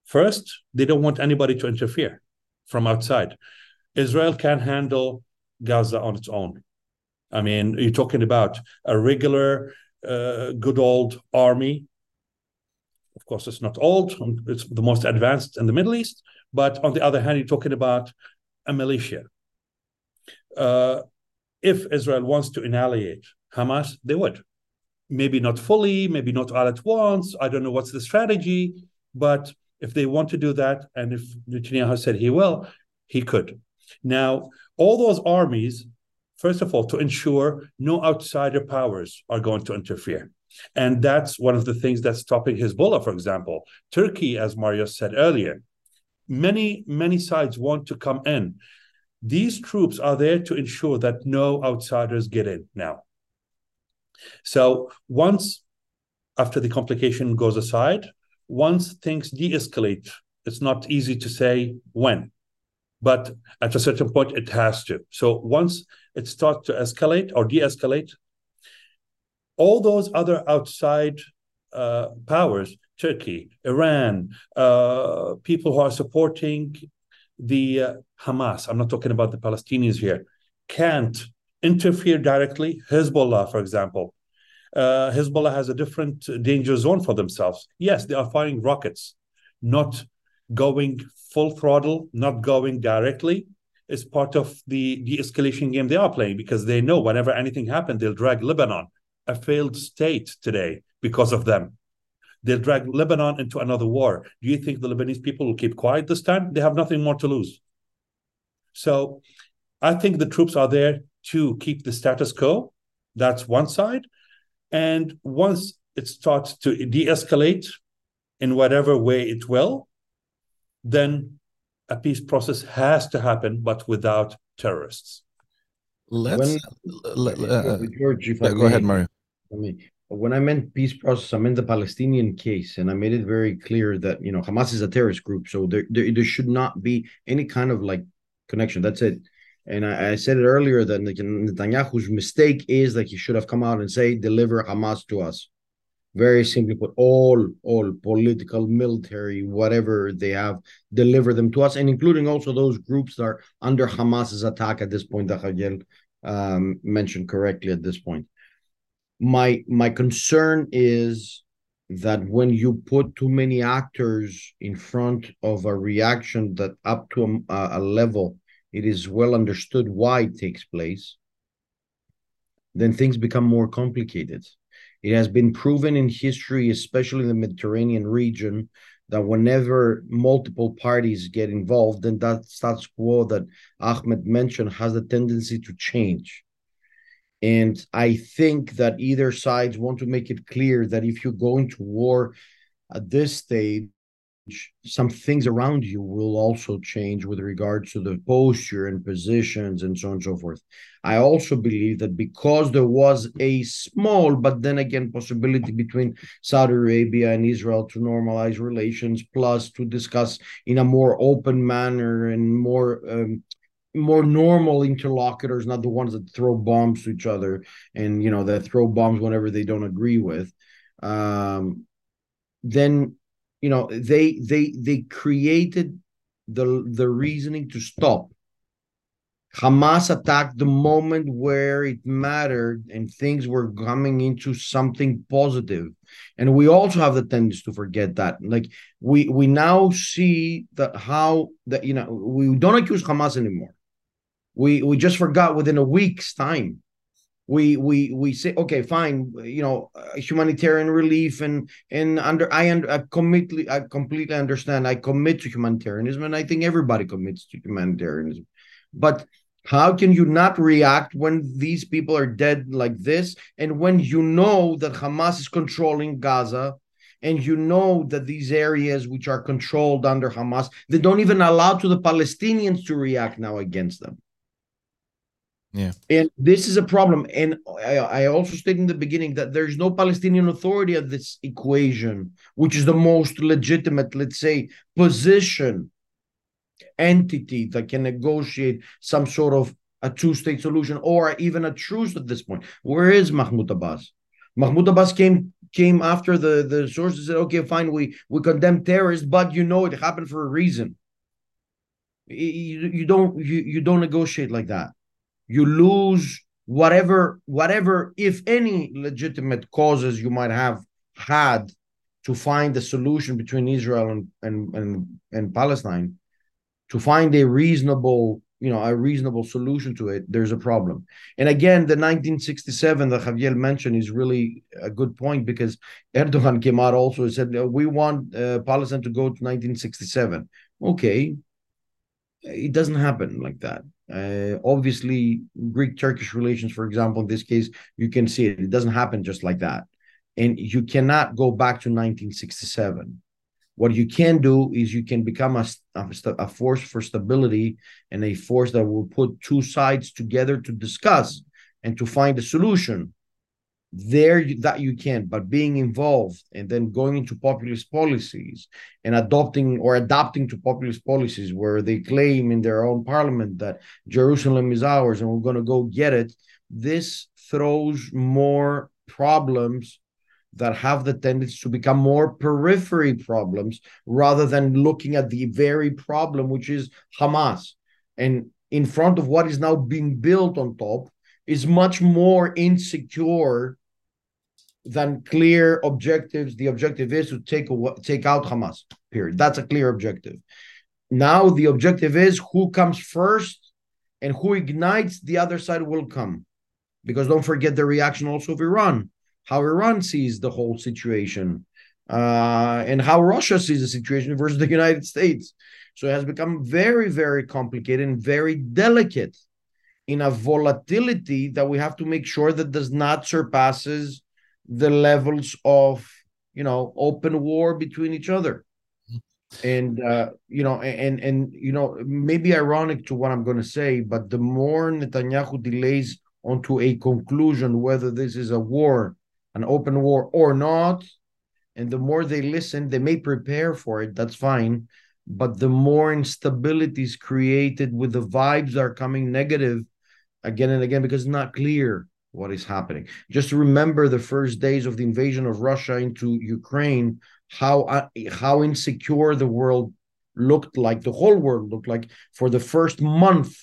First, they don't want anybody to interfere from outside. Israel can handle Gaza on its own. I mean, you're talking about a regular, uh, good old army course, it's not old, it's the most advanced in the Middle East. But on the other hand, you're talking about a militia. Uh, if Israel wants to annihilate Hamas, they would. Maybe not fully, maybe not all at once. I don't know what's the strategy. But if they want to do that, and if Netanyahu said he will, he could. Now, all those armies, first of all, to ensure no outsider powers are going to interfere. And that's one of the things that's stopping Hezbollah, for example. Turkey, as Mario said earlier, many, many sides want to come in. These troops are there to ensure that no outsiders get in now. So once, after the complication goes aside, once things de escalate, it's not easy to say when, but at a certain point, it has to. So once it starts to escalate or de escalate, all those other outside uh, powers, Turkey, Iran, uh, people who are supporting the uh, Hamas, I'm not talking about the Palestinians here, can't interfere directly. Hezbollah, for example, uh, Hezbollah has a different danger zone for themselves. Yes, they are firing rockets, not going full throttle, not going directly. It's part of the de-escalation game they are playing because they know whenever anything happens, they'll drag Lebanon a failed state today because of them. They'll drag Lebanon into another war. Do you think the Lebanese people will keep quiet this time? They have nothing more to lose. So I think the troops are there to keep the status quo. That's one side. And once it starts to de escalate in whatever way it will, then a peace process has to happen, but without terrorists. Let's when, uh, uh, George, if yeah, I go ahead, Mario. I mean, when I meant peace process, I meant the Palestinian case, and I made it very clear that you know Hamas is a terrorist group, so there there, there should not be any kind of like connection. That's it. And I, I said it earlier that Netanyahu's mistake is that he should have come out and say, "Deliver Hamas to us." Very simply put, all all political, military, whatever they have, deliver them to us, and including also those groups that are under Hamas's attack at this point. That Javier um, mentioned correctly at this point my my concern is that when you put too many actors in front of a reaction that up to a, a level it is well understood why it takes place then things become more complicated. It has been proven in history especially in the mediterranean region that whenever multiple parties get involved then that status quo that ahmed mentioned has a tendency to change and I think that either sides want to make it clear that if you go into war at this stage, some things around you will also change with regards to the posture and positions and so on and so forth. I also believe that because there was a small, but then again, possibility between Saudi Arabia and Israel to normalize relations, plus to discuss in a more open manner and more um, more normal interlocutors, not the ones that throw bombs to each other and you know that throw bombs whenever they don't agree with. Um, then you know they they they created the the reasoning to stop. Hamas attacked the moment where it mattered and things were coming into something positive. And we also have the tendency to forget that. Like we we now see that how that you know we don't accuse Hamas anymore we we just forgot within a week's time. We we we say okay fine you know uh, humanitarian relief and and under i and I completely i completely understand. I commit to humanitarianism and i think everybody commits to humanitarianism. But how can you not react when these people are dead like this? And when you know that hamas is controlling gaza and you know that these areas which are controlled under hamas they don't even allow to the palestinians to react now against them yeah. And this is a problem. And I, I, also stated in the beginning that there's no Palestinian Authority at this equation, which is the most legitimate, let's say, position entity that can negotiate some sort of a two-state solution or even a truce at this point. Where is Mahmoud Abbas? Mahmoud Abbas came came after the the sources said, okay, fine, we we condemn terrorists, but you know it happened for a reason. You, you don't you, you don't negotiate like that you lose whatever whatever if any legitimate causes you might have had to find a solution between Israel and and and, and Palestine to find a reasonable you know a reasonable solution to it there's a problem. And again the 1967 that javier mentioned is really a good point because erdogan came out also and said we want uh, palestine to go to 1967 okay it doesn't happen like that uh, obviously, Greek Turkish relations, for example, in this case, you can see it. It doesn't happen just like that. And you cannot go back to 1967. What you can do is you can become a, a, force for stability and a force that will put two sides together to discuss and to find a solution there that you can but being involved and then going into populist policies and adopting or adapting to populist policies where they claim in their own parliament that jerusalem is ours and we're going to go get it this throws more problems that have the tendency to become more periphery problems rather than looking at the very problem which is hamas. And in front of what is now being built on top is much more insecure than clear objectives. The objective is to take take out Hamas. Period. That's a clear objective. Now the objective is who comes first and who ignites the other side will come. Because don't forget the reaction also of Iran, how Iran sees the whole situation, uh, and how Russia sees the situation versus the United States. So it has become very, very complicated and very delicate in a volatility that we have to make sure that does not surpasses the levels of you know open war between each other. And uh, you know and and you know maybe ironic to what i'm going to say but the more netanyahu delays onto a conclusion whether this is a war an open war or not and the more they listen they may prepare for it that's fine but the more instability is created with the vibes are coming negative again and again because it's not clear what is happening. Just remember the first days of the invasion of Russia into Ukraine, how uh, how insecure the world looked like, the whole world looked like for the first month.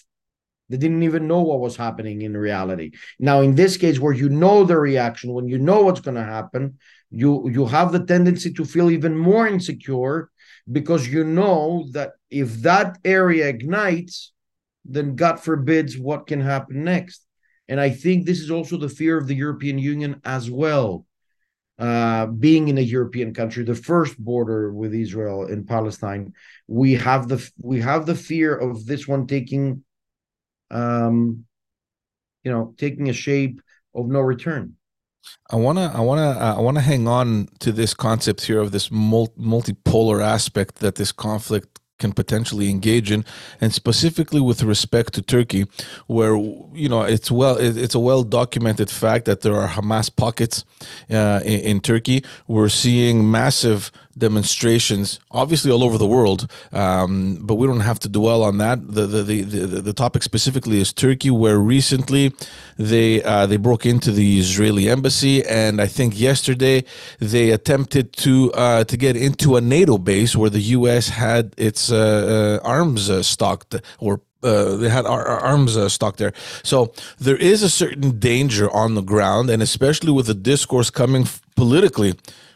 They didn't even know what was happening in reality. Now, in this case, where you know the reaction, when you know what's going to happen, you you have the tendency to feel even more insecure because you know that if that area ignites, then God forbids what can happen next. And I think this is also the fear of the European Union as well. Uh, being in a European country, the first border with Israel and Palestine, we have the we have the fear of this one taking, um, you know, taking a shape of no return. I wanna, I wanna, uh, I wanna hang on to this concept here of this multipolar aspect that this conflict can potentially engage in, and specifically with respect to Turkey, where you know it's well it's a well documented fact that there are Hamas pockets uh, in, in, Turkey. We're seeing massive demonstrations, obviously all over the world, um, but we don't have to dwell on that. The the, the the, the topic specifically is Turkey, where recently they uh, they broke into the Israeli embassy, and I think yesterday they attempted to uh, to get into a NATO base where the U.S. had its uh, uh, arms uh, stocked or uh, they had our, our arms uh, stocked there. So there is a certain danger on the ground, and especially with the discourse coming f- politically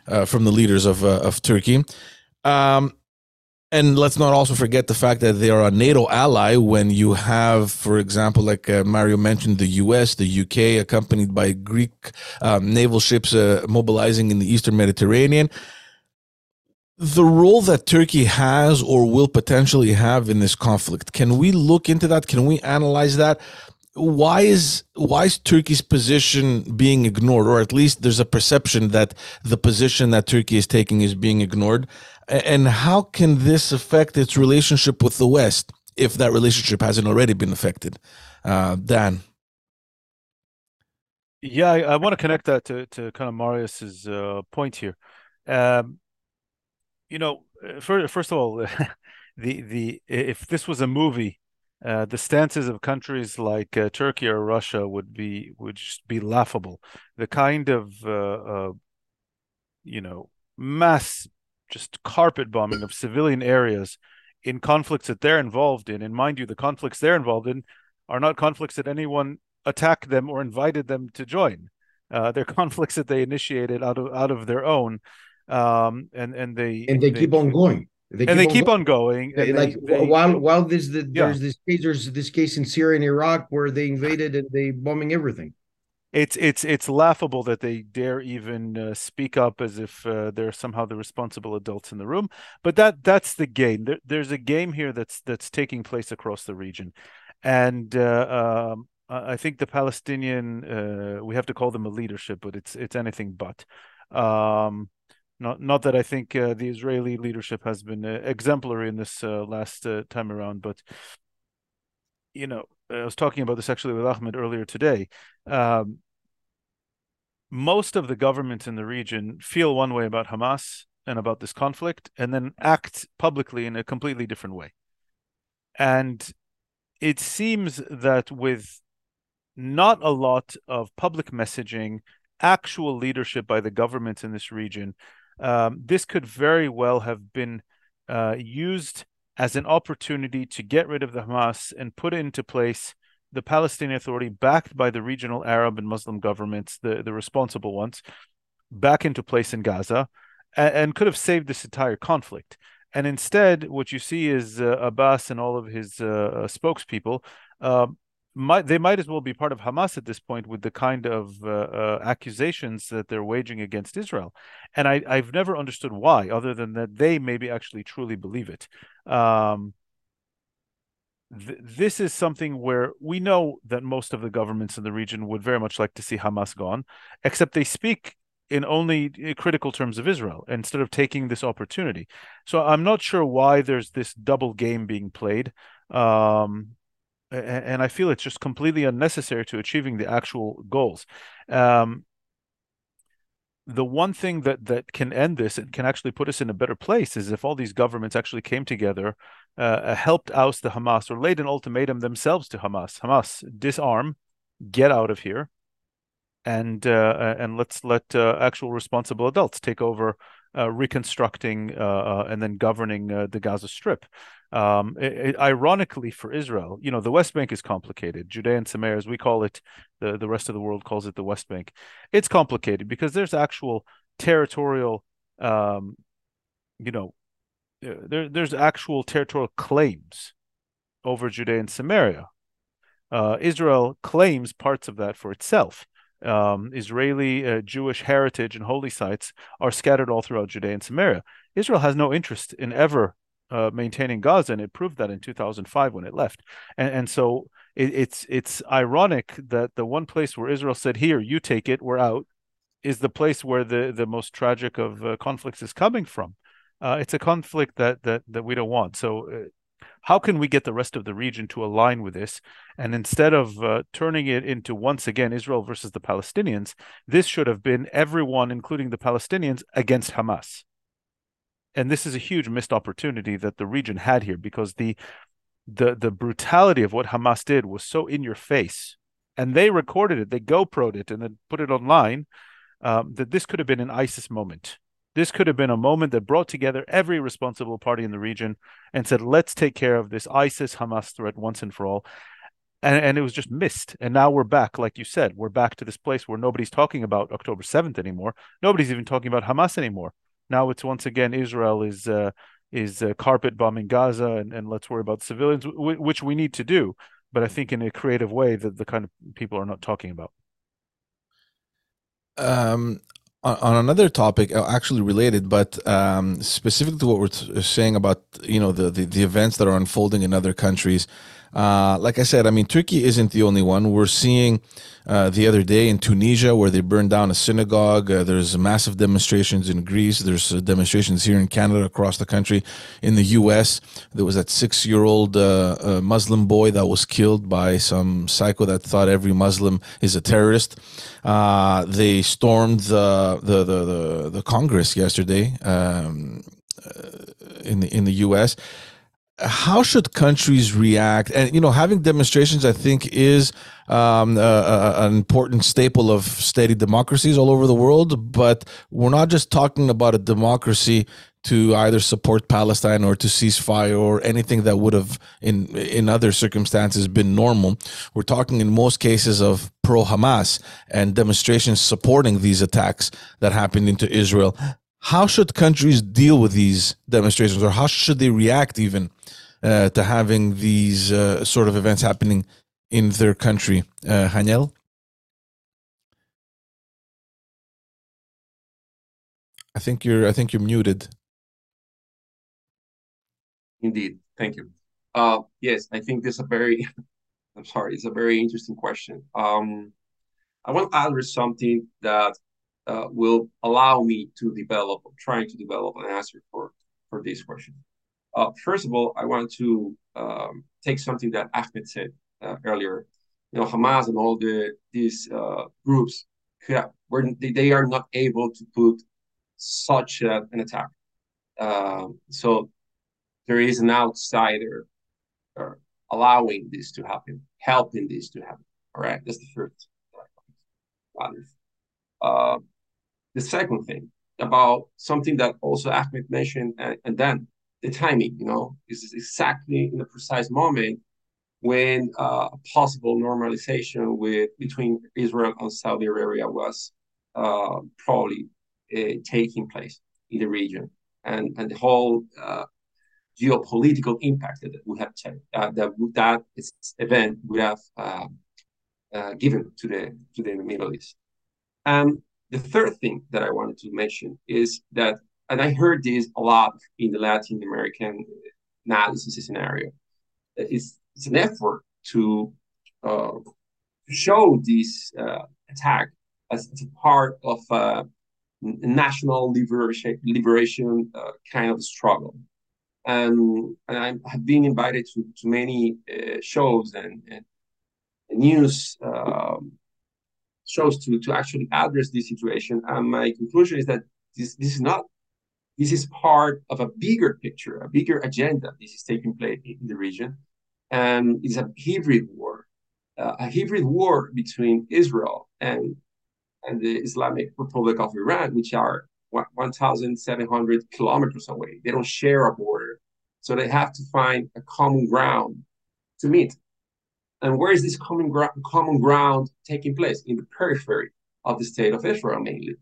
uh, from the leaders of of Turkey. Um, and let's not also forget the fact that they are a NATO ally when you have, for example, like uh, Mario mentioned, the US, the UK, accompanied by Greek um, naval ships uh, mobilizing in the Eastern Mediterranean. The role that Turkey has or will potentially have in this conflict, can we look into that? Can we analyze that? Why is why is Turkey's position being ignored, or at least there's a perception that the position that Turkey is taking is being ignored? And how can this affect its relationship with the West if that relationship hasn't already been affected? Uh, Dan. Yeah, I, I, want to connect that to, to kind of Marios's uh, point here. Um, you know, uh, first, first of all, the the if this was a movie, uh, the stances of countries like uh, Turkey or Russia would be would just be laughable. The kind of uh, uh you know mass just carpet bombing of civilian areas in conflicts that they're involved in. And mind you, the conflicts they're involved in are not conflicts that anyone attacked them or invited them to join. Uh, they're conflicts that they initiated out of out of their own, um, and and they and they, they keep on going. They and they keep on going. They, like they, while while this the, yeah. there's this case there's this case in Syria and Iraq where they invaded and they bombing everything it's it's it's laughable that they dare even uh, speak up as if uh, they're somehow the responsible adults in the room but that that's the game there, there's a game here that's that's taking place across the region and uh, um, i think the palestinian uh, we have to call them a leadership but it's it's anything but um, not not that i think uh, the israeli leadership has been uh, exemplary in this last time around but you know I was talking about this actually with Ahmed earlier today. Um, most of the governments in the region feel one way about Hamas and about this conflict, and then act publicly in a completely different way. And it seems that with not a lot of public messaging, actual leadership by the governments in this region, um, this could very well have been uh, used as an opportunity to get rid of the Hamas and put into place the Palestinian Authority, backed by the regional Arab and Muslim governments, the, the responsible ones, back into place in Gaza, and, and could have saved this entire conflict. And instead, what you see is uh, Abbas and all of his uh, uh spokespeople um, might they might as well be part of Hamas at this point with the kind of uh, uh, accusations that they're waging against Israel, and I, I've never understood why, other than that they maybe actually truly believe it. Um, th- this is something where we know that most of the governments in the region would very much like to see Hamas gone, except they speak in only uh, critical terms of Israel instead of taking this opportunity. So I'm not sure why there's this double game being played. Um, and I feel it's just completely unnecessary to achieving the actual goals. Um, the one thing that that can end this and can actually put us in a better place is if all these governments actually came together, uh, helped oust the Hamas, or laid an ultimatum themselves to Hamas: Hamas, disarm, get out of here, and uh, and let's let uh, actual responsible adults take over uh, reconstructing uh, uh, and then governing uh, the Gaza Strip. Um, it, it, ironically for Israel, you know, the West Bank is complicated. Judea and Samaria, as we call it, the, the rest of the world calls it the West Bank. It's complicated because there's actual territorial, um, you know, there, there's actual territorial claims over Judea and Samaria. Uh, Israel claims parts of that for itself um, Israeli uh, Jewish heritage and holy sites are scattered all throughout Judea and Samaria. Israel has no interest in ever uh, maintaining Gaza, and it proved that in 2005 when it left. And, and so it, it's it's ironic that the one place where Israel said, "Here, you take it, we're out," is the place where the the most tragic of uh, conflicts is coming from. Uh, it's a conflict that that that we don't want. So uh, how can we get the rest of the region to align with this? And instead of uh, turning it into once again Israel versus the Palestinians, this should have been everyone, including the Palestinians, against Hamas. And this is a huge missed opportunity that the region had here because the the the brutality of what Hamas did was so in your face, and they recorded it, they GoPro'd it, and then put it online. Um, that this could have been an ISIS moment this could have been a moment that brought together every responsible party in the region and said, let's take care of this ISIS Hamas threat once and for all. And, and it was just missed. And now we're back, like you said, we're back to this place where nobody's talking about October 7th anymore. Nobody's even talking about Hamas anymore. Now it's once again Israel is uh, is uh, carpet bombing Gaza and, and let's worry about civilians, w- which we need to do. But I think in a creative way that the kind of people are not talking about. Um, on another topic uh, actually related but um, specific to what we're saying about you know the, the, the events that are unfolding in other countries uh, like I said, I mean, Turkey isn't the only one. We're seeing uh, the other day in Tunisia where they burned down a synagogue. Uh, there's massive demonstrations in Greece. There's uh, demonstrations here in Canada, across the country. In the U.S., there was that six-year-old uh, Muslim boy that was killed by some psycho that thought every Muslim is a terrorist. they stormed the, the the, the the Congress yesterday um, in the in the U.S how should countries react? And you know, having demonstrations, I think, is um, uh, uh, an important staple of steady democracies all over the world. But we're not just talking about a democracy to either support Palestine or to cease fire or anything that would have, in in other circumstances, been normal. We're talking in most cases of pro Hamas and demonstrations supporting these attacks that happened into Israel how should countries deal with these demonstrations or how should they react even uh, to having these uh, sort of events happening in their country uh, Janiel? I think you're I think you're muted. Indeed. Thank you. Uh, yes, I think this is a very I'm sorry, it's a very interesting question. Um, I want to address something that uh, will allow me to develop, trying to develop an answer for, for this question. Uh, first of all, I want to um, take something that Ahmed said uh, earlier. You know, Hamas and all the these uh, groups, were they, they are not able to put such a, an attack. Um, so there is an outsider uh, allowing this to happen, helping this to happen. All right, that's the first. Uh, the second thing about something that also Ahmed mentioned, and, and then the timing, you know, is exactly in the precise moment when uh, possible normalization with between Israel and Saudi Arabia was uh, probably uh, taking place in the region, and and the whole uh, geopolitical impact that would have uh, that that event would have uh, uh, given to the to the Middle East. And the third thing that I wanted to mention is that, and I heard this a lot in the Latin American analysis scenario, it's, it's an effort to uh, show this uh, attack as, as, a part of a national liberation, liberation uh, kind of struggle. And, and I have been invited to, to many uh, shows and, and news um, shows to, to actually address this situation. And my conclusion is that this, this is not, this is part of a bigger picture, a bigger agenda. This is taking place in the region. And it's a hybrid war, uh, a hybrid war between Israel and, and the Islamic Republic of Iran, which are 1,700 kilometers away. They don't share a border. So they have to find a common ground to meet. And where is this common, common ground taking place? In the periphery of the state of Israel, mainly.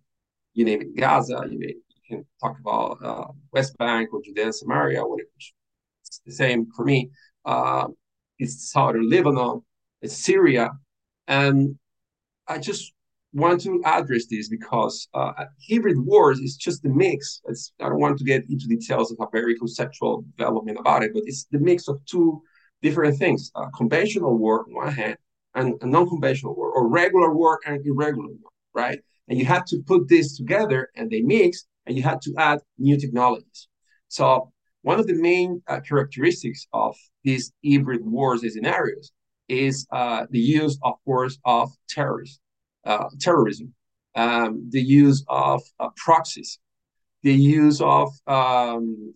You name it Gaza, you, you can talk about uh, West Bank or Judea and Samaria, whatever. It's the same for me. Uh, it's southern Lebanon, it's Syria. And I just want to address this because uh, hybrid wars is just the mix. It's, I don't want to get into details of a very conceptual development about it, but it's the mix of two different things uh, conventional war on one hand and non-conventional war or regular war and irregular war right? And you have to put this together and they mix and you have to add new technologies. So one of the main uh, characteristics of these hybrid wars and scenarios is uh, the use of course of terrorists uh, terrorism um, the use of uh, proxies the use of um,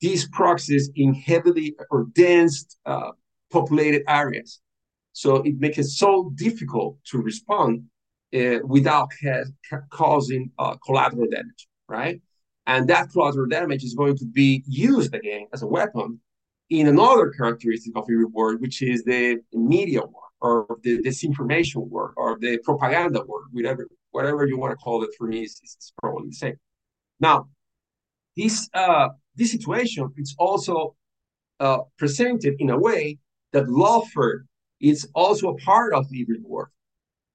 these proxies in heavily or dense uh, populated areas. So it makes it so difficult to respond uh, without ca- causing uh, collateral damage, right? And that collateral damage is going to be used again as a weapon in another characteristic of a war, which is the media war or the disinformation war or the propaganda war, whatever whatever you want to call it. For me, is, is probably the same. Now, this uh, this situation is also uh, presented in a way that lawfare is also a part of the war.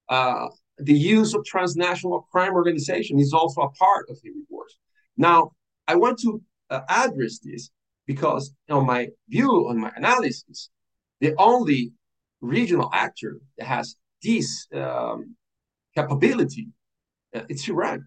Uh, the use of transnational crime organization is also a part of the wars. Now, I want to uh, address this because, on my view, on my analysis, the only regional actor that has this um, capability, uh, it's Iran.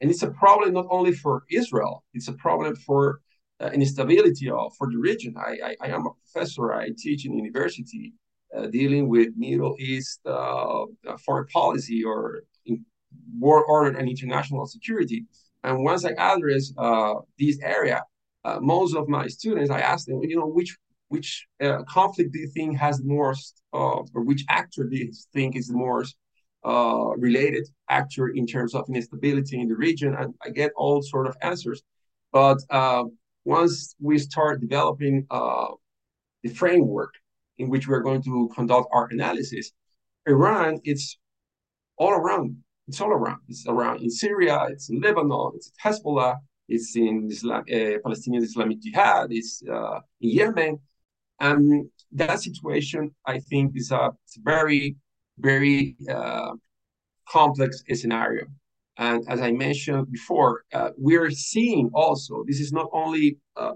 And it's a problem not only for Israel, it's a problem for instability of for the region. I, I, I am a professor. I teach in university uh, dealing with Middle East uh, foreign policy or war order and international security. And once I address uh, this area, uh, most of my students, I ask them, you know, which which uh, conflict do you think has the most, or which actor do you think is the most related actor in terms of instability in the region? And I get all sort of answers. But once we start developing uh, the framework in which we're going to conduct our analysis, Iran, it's all around. It's all around. It's around in Syria, it's in Lebanon, it's Hezbollah, it's in Islam, uh, Palestinian Islamic Jihad, it's uh, in Yemen. And that situation, I think, is a, a very, very uh, complex scenario. And as I mentioned before, uh, we're seeing also this is not only uh,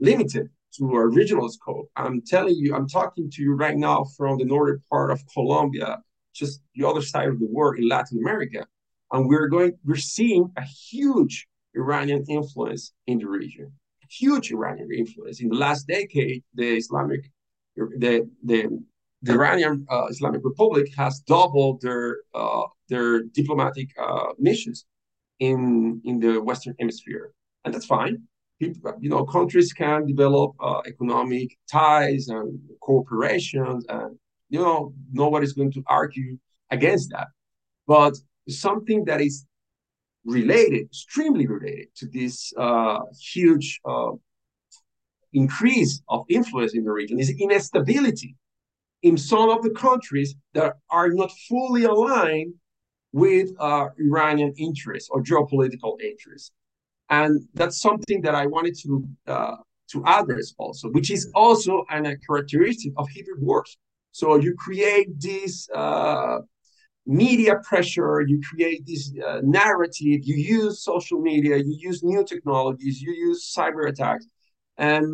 limited to our regional scope. I'm telling you, I'm talking to you right now from the northern part of Colombia, just the other side of the world in Latin America, and we're going, we're seeing a huge Iranian influence in the region. Huge Iranian influence in the last decade. The Islamic, the the the Iranian uh, Islamic Republic has doubled their uh, their diplomatic uh, missions in in the Western Hemisphere, and that's fine. People, you know, countries can develop uh, economic ties and cooperations, and you know, nobody's going to argue against that. But something that is related, extremely related to this uh, huge uh, increase of influence in the region is instability in some of the countries that are not fully aligned with uh, Iranian interests or geopolitical interests. And that's something that I wanted to uh, to address also, which is also an, a characteristic of hybrid wars. So you create this uh, media pressure, you create this uh, narrative, you use social media, you use new technologies, you use cyber attacks, and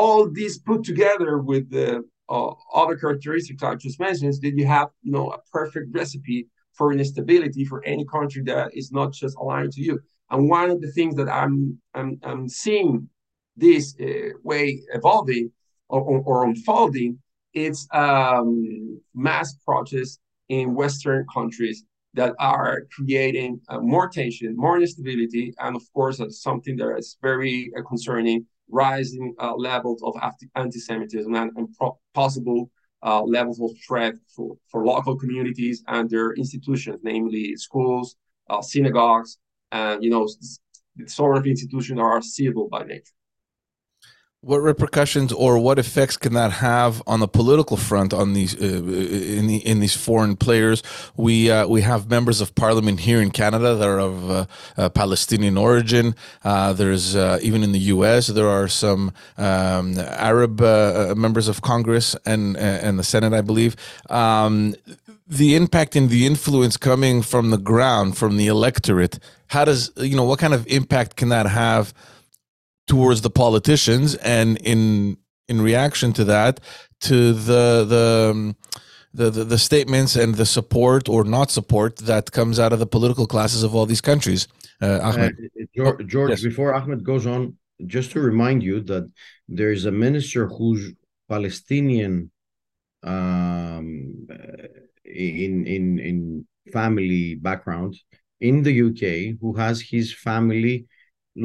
all these put together with the uh, other characteristics I just mentioned, that you have you know a perfect recipe for instability for any country that is not just aligned to you. And one of the things that I'm I'm, I'm seeing this uh, way evolving or, or, unfolding, it's um, mass protests in Western countries that are creating uh, more tension, more instability, and of course, that's something that is very uh, concerning rising uh, levels of anti-Semitism and, and possible uh, levels of threat for, for local communities and their institutions, namely schools, uh, synagogues, and you know, the sort of institutions are civil by nature what repercussions or what effects can that have on the political front on these uh, in the, in these foreign players? We uh, we have members of parliament here in Canada that are of uh, uh Palestinian origin. Uh, there's uh, even in the U.S. there are some um, Arab members of Congress and and the Senate, I believe. Um, the impact and the influence coming from the ground, from the electorate. How does you know what kind of impact can that have? Towards the politicians and in in reaction to that to the the um, the, the, the, statements and the support or not support that comes out of the political classes of all these countries. Uh, Ahmed. Uh, George, George yes. before Ahmed goes on, just to remind you that there is a minister who's Palestinian um, in in in family background in the UK who has his family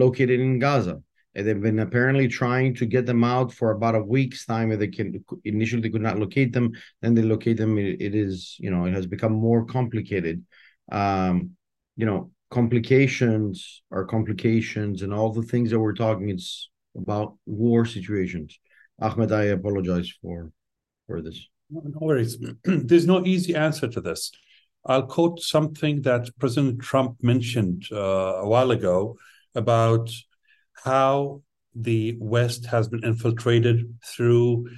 located in Gaza and they've been apparently trying to get them out for about a week's time and they can initially they could not locate them then they locate them it, it is you know it has become more complicated. Um you know complications are complications and all the things that we're talking it's about war situations. Ahmed i apologize for for this. No worries. There's no easy answer to this. I'll quote something that president trump mentioned uh, a while ago about how the West has been infiltrated through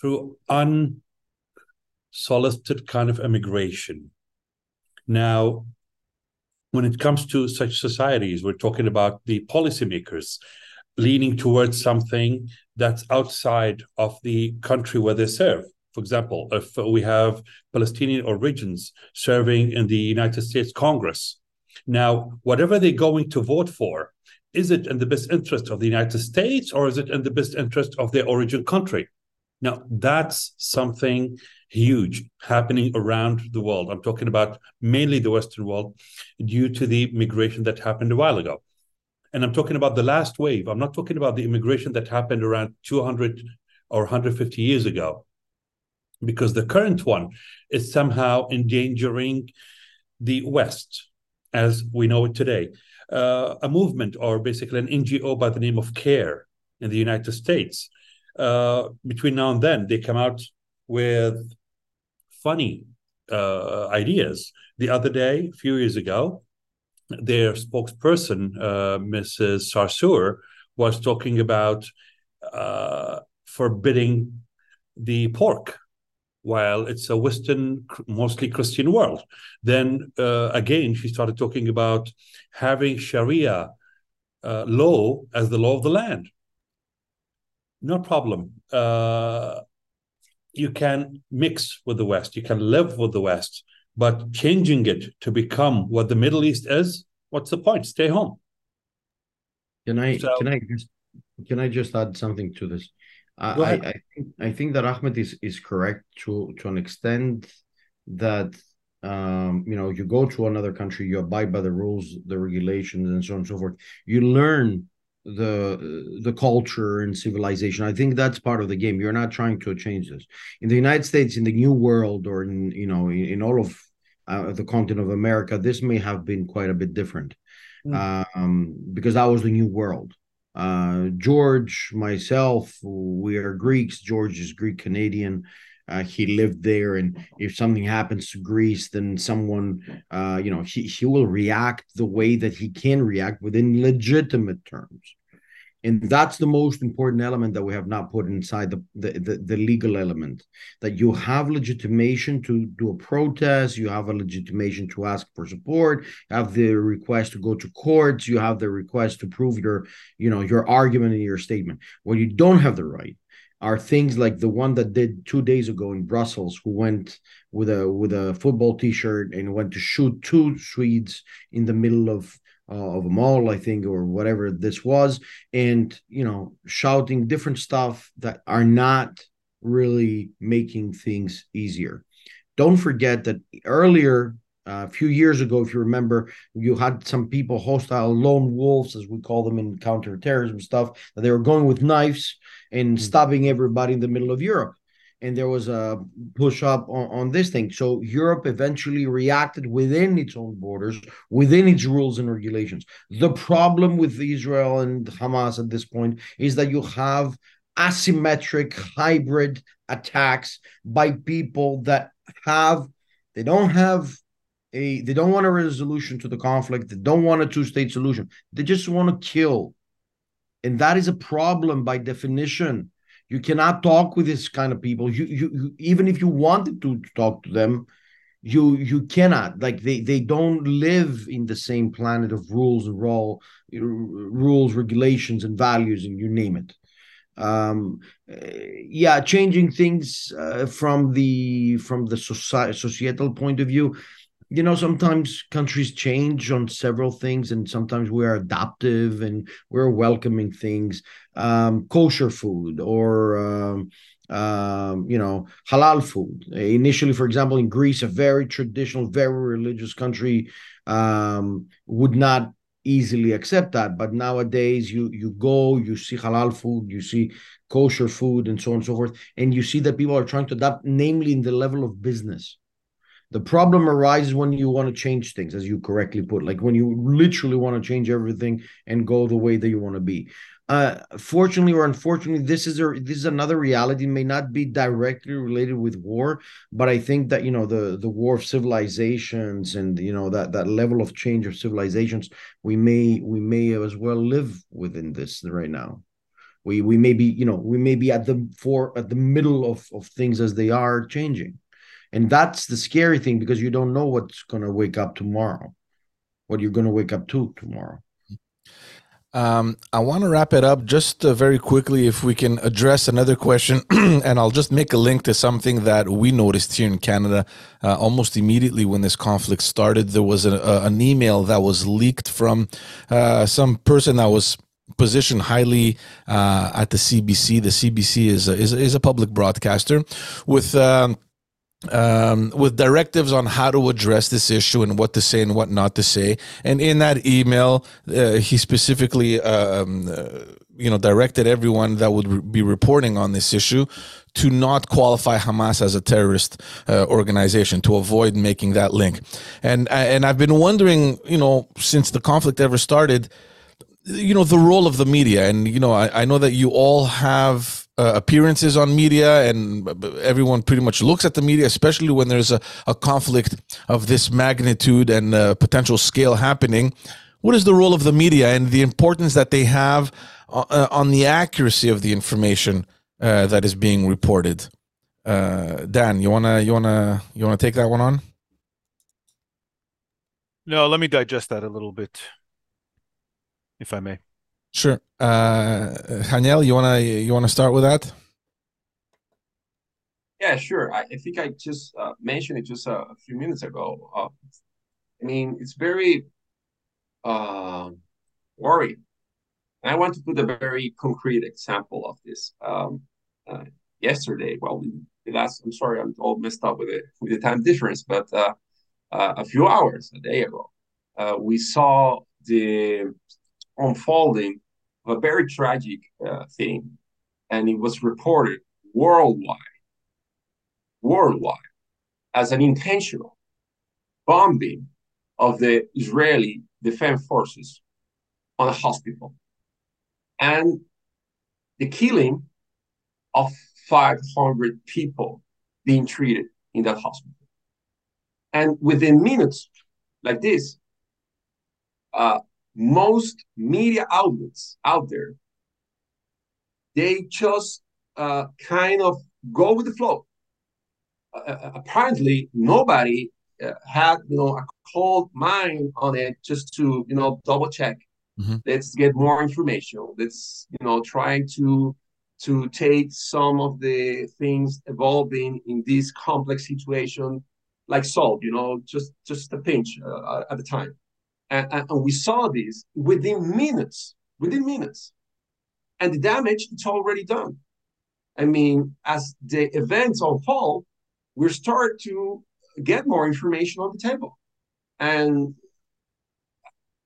through unsolicited kind of immigration. Now, when it comes to such societies, we're talking about the policymakers leaning towards something that's outside of the country where they serve. For example, if we have Palestinian origins serving in the United States Congress, now, whatever they're going to vote for, is it in the best interest of the United States or is it in the best interest of their origin country? Now, that's something huge happening around the world. I'm talking about mainly the Western world due to the migration that happened a while ago. And I'm talking about the last wave. I'm not talking about the immigration that happened around 200 or 150 years ago, because the current one is somehow endangering the West as we know it today. Uh, a movement or basically an NGO by the name of CAIR in the United States. Uh, between now and then, they come out with funny uh, ideas. The other day, a few years ago, their spokesperson, uh, Mrs. Sarsour, was talking about uh, forbidding the pork while it's a Western, mostly Christian world. Then uh, again, she started talking about having Sharia uh, law as the law of the land. No problem. Uh, you can mix with the West, you can live with the West, but changing it to become what the Middle East is, what's the point? Stay home. Can I so, can I just can I just add something to this? I, I, think I think that Ahmed is is correct to to an extent that um, you know you go to another country, you abide by the rules, the regulations, and so on and so forth. You learn the the culture and civilization. I think that's part of the game. You're not trying to change this in the United States, in the New World, or in you know in, in all of uh, the continent of America. This may have been quite a bit different mm. um, because that was the New World uh, George, myself, we are Greeks. George is Greek Canadian. Uh, he lived there, and if something happens to Greece, then someone, uh, you know, he, he will react the way that he can react within legitimate terms. And that's the most important element that we have not put inside the, the, the, the, legal element that you have legitimation to do a protest you have a legitimation to ask for support you have the request to go to courts you have the request to prove your you know your argument in your statement. What you don't have the right are things like the one that did two days ago in Brussels, who went with a with a football T-shirt and went to shoot two Swedes in the middle of uh, of a mall, I think, or whatever this was, and you know, shouting different stuff that are not really making things easier. Don't forget that earlier uh, a few years ago, if you remember, you had some people, hostile lone wolves, as we call them in counterterrorism stuff, that they were going with knives and mm-hmm. stabbing everybody in the middle of Europe. And there was a push up on, on this thing. So Europe eventually reacted within its own borders, within its rules and regulations. The problem with Israel and Hamas at this point is that you have asymmetric hybrid attacks by people that have they don't have a they don't want a resolution to the conflict they don't want a two-state solution they just want to kill and that is a problem by definition you cannot talk with this kind of people. You, you, you even if you wanted to talk to them you you cannot. Like they they don't live in the same planet of rules and role rules regulations and values and you name it. Um yeah changing things uh, from the from the societal point of view you know sometimes countries change on several things and sometimes we're adaptive and we're welcoming things. Um, kosher food or um, um, you know halal food. Initially for example in greece a very traditional very religious country um, would not easily accept that. But nowadays you you go you see halal food you see kosher food and so on and so forth and you see that people are trying to adapt namely in the level of business the problem arises when you want to change things, as you correctly put, like when you literally want to change everything and go the way that you want to be. Uh, fortunately or unfortunately, this is a this is another reality. It may not be directly related with war, but I think that you know the the war of civilizations and you know that that level of change of civilizations, we may we may as well live within this right now. We we may be you know we may be at the for at the middle of of things as they are changing and that's the scary thing because you don't know what's going to wake up tomorrow what you're going to wake up to tomorrow um, I want to wrap it up just uh, very quickly if we can address another question, and I'll just make a link to something that we noticed here in Canada uh, almost immediately when this conflict started. There was a, a, an email that was leaked from uh, some person that was positioned highly uh, at the CBC. The CBC is a, is, is a public broadcaster with. Um, um, with directives on how to address this issue and what to say and what not to say. And in that email, uh, he specifically, um, uh, you know, directed everyone that would re- be reporting on this issue to not qualify Hamas as a terrorist uh, organization, to avoid making that link. And and I've been wondering, you know, since the conflict ever started, you know, the role of the media. And you know, I, I know that you all have uh, appearances on media and everyone pretty much looks at the media especially when there's a, a conflict of this magnitude and uh, potential scale happening. What is the role of the media and the importance that they have uh, on the accuracy of the information uh, that is being reported? Uh, dan you want to you want to you want to take that one on? No let me digest that a little bit if i may Sure. Uh, Janiel, you wanna you wanna start with that? Yeah, sure. I, I think I just uh, mentioned it just a, few minutes ago. Uh, I mean, it's very uh, worrying. And I want to put a very concrete example of this. Um, uh, yesterday, well, the last, I'm sorry, I'm all messed up with it with the time difference, but uh, uh, a few hours, a day ago, uh, we saw the unfolding of a very tragic uh, thing, and it was reported worldwide, worldwide, as an intentional bombing of the Israeli Defense Forces on a hospital, and the killing of 500 people being treated in that hospital. And within minutes like this, uh, most media outlets out there they just uh, kind of go with the flow. Uh, uh apparently, nobody uh, had you know a cold mind on it just to you know double check. Mm-hmm. Let's get more information. Let's you know trying to to take some of the things evolving in this complex situation like salt, you know, just just a pinch uh, at the time. And, and, we saw this within minutes, within minutes. And the damage, it's already done. I mean, as the events unfold, we start to get more information on the table. And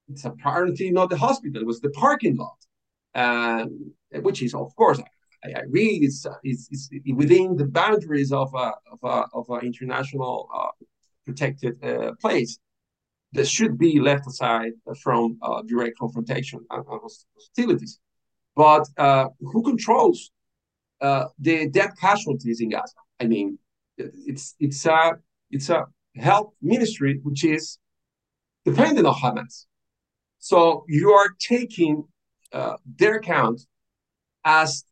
it's apparently not the hospital, it was the parking lot, which is, of course, I, I read it's, it's, it's, within the boundaries of a, of a, of an international uh, protected uh, place that should be left aside from uh, direct confrontation and, hostilities. But uh, who controls uh, the death casualties in Gaza? I mean, it's it's a it's a health ministry which is dependent on Hamas. So you are taking uh, their count as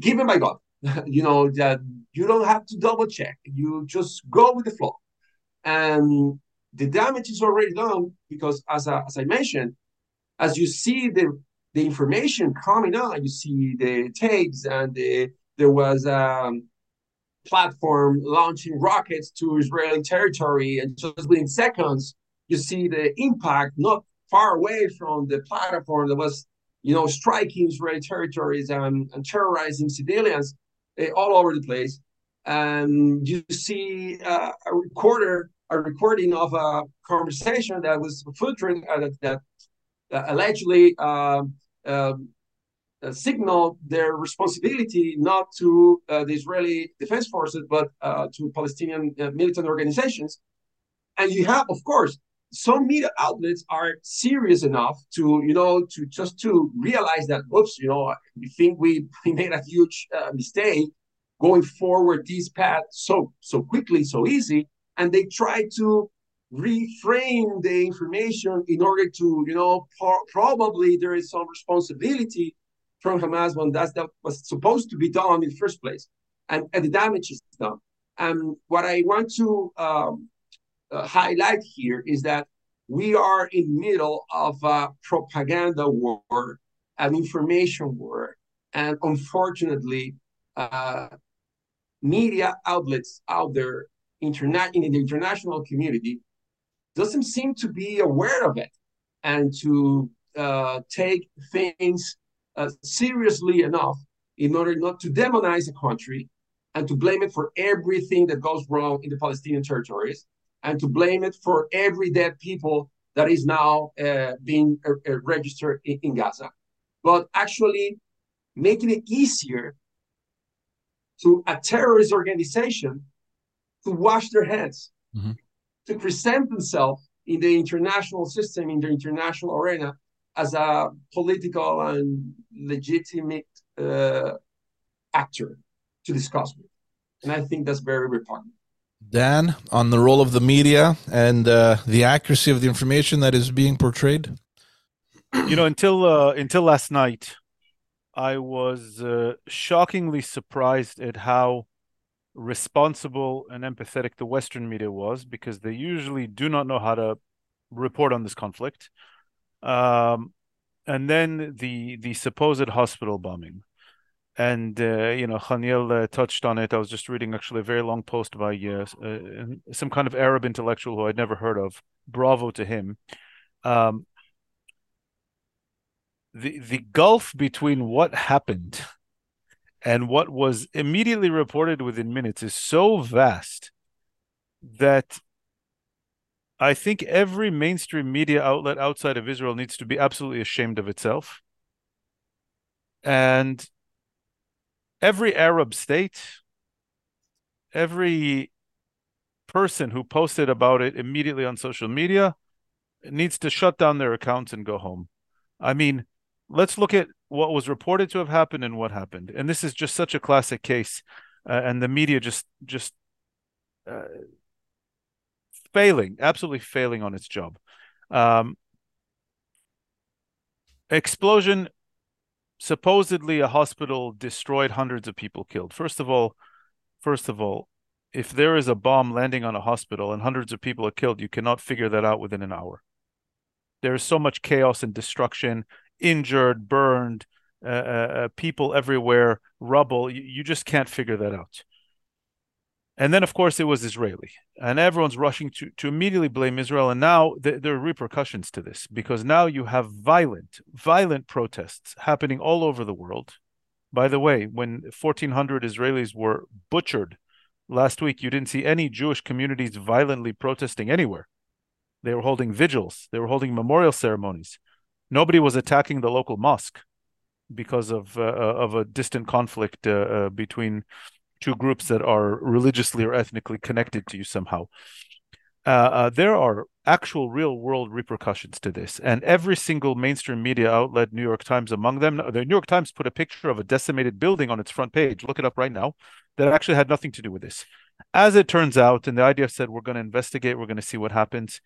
given by God. you know that you don't have to double check. You just go with the flow, and the damage is already done because, as I, as I mentioned, as you see the the information coming out, you see the tapes, and the, there was a um, platform launching rockets to Israeli territory, and just within seconds, you see the impact not far away from the platform that was, you know, striking Israeli territories and, and terrorizing civilians uh, all over the place. And you see uh, a recorder a recording of a conversation that was filtering uh, that, that allegedly um, um, uh, signaled their responsibility not to uh, the Israeli defense forces but uh, to Palestinian uh, militant organizations. And you have, of course, some media outlets are serious enough to, you know, to just to realize that, whoops, you know, we think we, we made a huge uh, mistake going forward this path so so quickly, so easy and they try to reframe the information in order to, you know, probably there is some responsibility from Hamas when that's that was supposed to be done in the first place, and, and the damage is done. And what I want to um, uh, highlight here is that we are in the middle of a propaganda war, an information war, and unfortunately, uh, media outlets out there interna- in the international community doesn't seem to be aware of it and to uh, take things uh, seriously enough in order not to demonize a country and to blame it for everything that goes wrong in the Palestinian territories and to blame it for every dead people that is now uh, being uh, uh, registered in, in Gaza, but actually making it easier to a terrorist organization to wash their hands, mm-hmm. to present themselves in the international system, in the international arena, as a political and legitimate uh, actor to discuss with. And I think that's very repugnant. Dan, on the role of the media and uh, the accuracy of the information that is being portrayed. You know, until uh, until last night, I was uh, shockingly surprised at how responsible and empathetic the Western media was because they usually do not know how to report on this conflict. Um, and then the the supposed hospital bombing, and uh, you know Janiel uh, touched on it. I was just reading actually a very long post by uh, uh some kind of Arab intellectual who I'd never heard of. Bravo to him. Um, the the gulf between what happened and what was immediately reported within minutes is so vast that I think every mainstream media outlet outside of Israel needs to be absolutely ashamed of itself. And every Arab state, every person who posted about it immediately on social media needs to shut down their accounts and go home. I mean, let's look at what was reported to have happened and what happened. And this is just such a classic case, uh, and the media just just uh, failing, absolutely failing on its job. Um, explosion supposedly a hospital destroyed hundreds of people killed. First of all, first of all, if there is a bomb landing on a hospital and hundreds of people are killed, you cannot figure that out within an hour. There is so much chaos and destruction, injured, burned, uh, uh, uh people everywhere, rubble. You, you just can't figure that out. And then, of course, it was Israeli, and everyone's rushing to to immediately blame Israel. And now th- there are repercussions to this because now you have violent, violent protests happening all over the world. By the way, when 1,400 Israelis were butchered last week, you didn't see any Jewish communities violently protesting anywhere. They were holding vigils, they were holding memorial ceremonies. Nobody was attacking the local mosque because of uh, of a distant conflict uh, uh, between two groups that are religiously or ethnically connected to you somehow. Uh, uh, there are actual real world repercussions to this. And every single mainstream media outlet, New York Times among them, the New York Times put a picture of a decimated building on its front page. Look it up right now. That actually had nothing to do with this. As it turns out, and the IDF said, we're going to investigate, we're going to see what happens.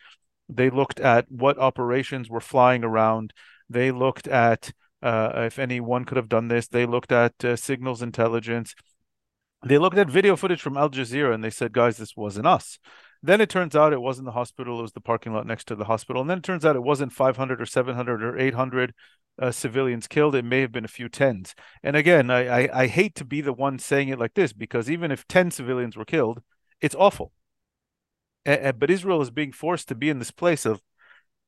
They looked at what operations were flying around. They looked at uh, if anyone could have done this. They looked at uh, signals intelligence they looked at video footage from Al Jazeera and they said, guys, this wasn't us. Then it turns out it wasn't the hospital, it was the parking lot next to the hospital. And then it turns out it wasn't 500 or 700 or 800 uh, civilians killed. It may have been a few tens. And again, I, I, I hate to be the one saying it like this because even if 10 civilians were killed, it's awful. But Israel is being forced to be in this place of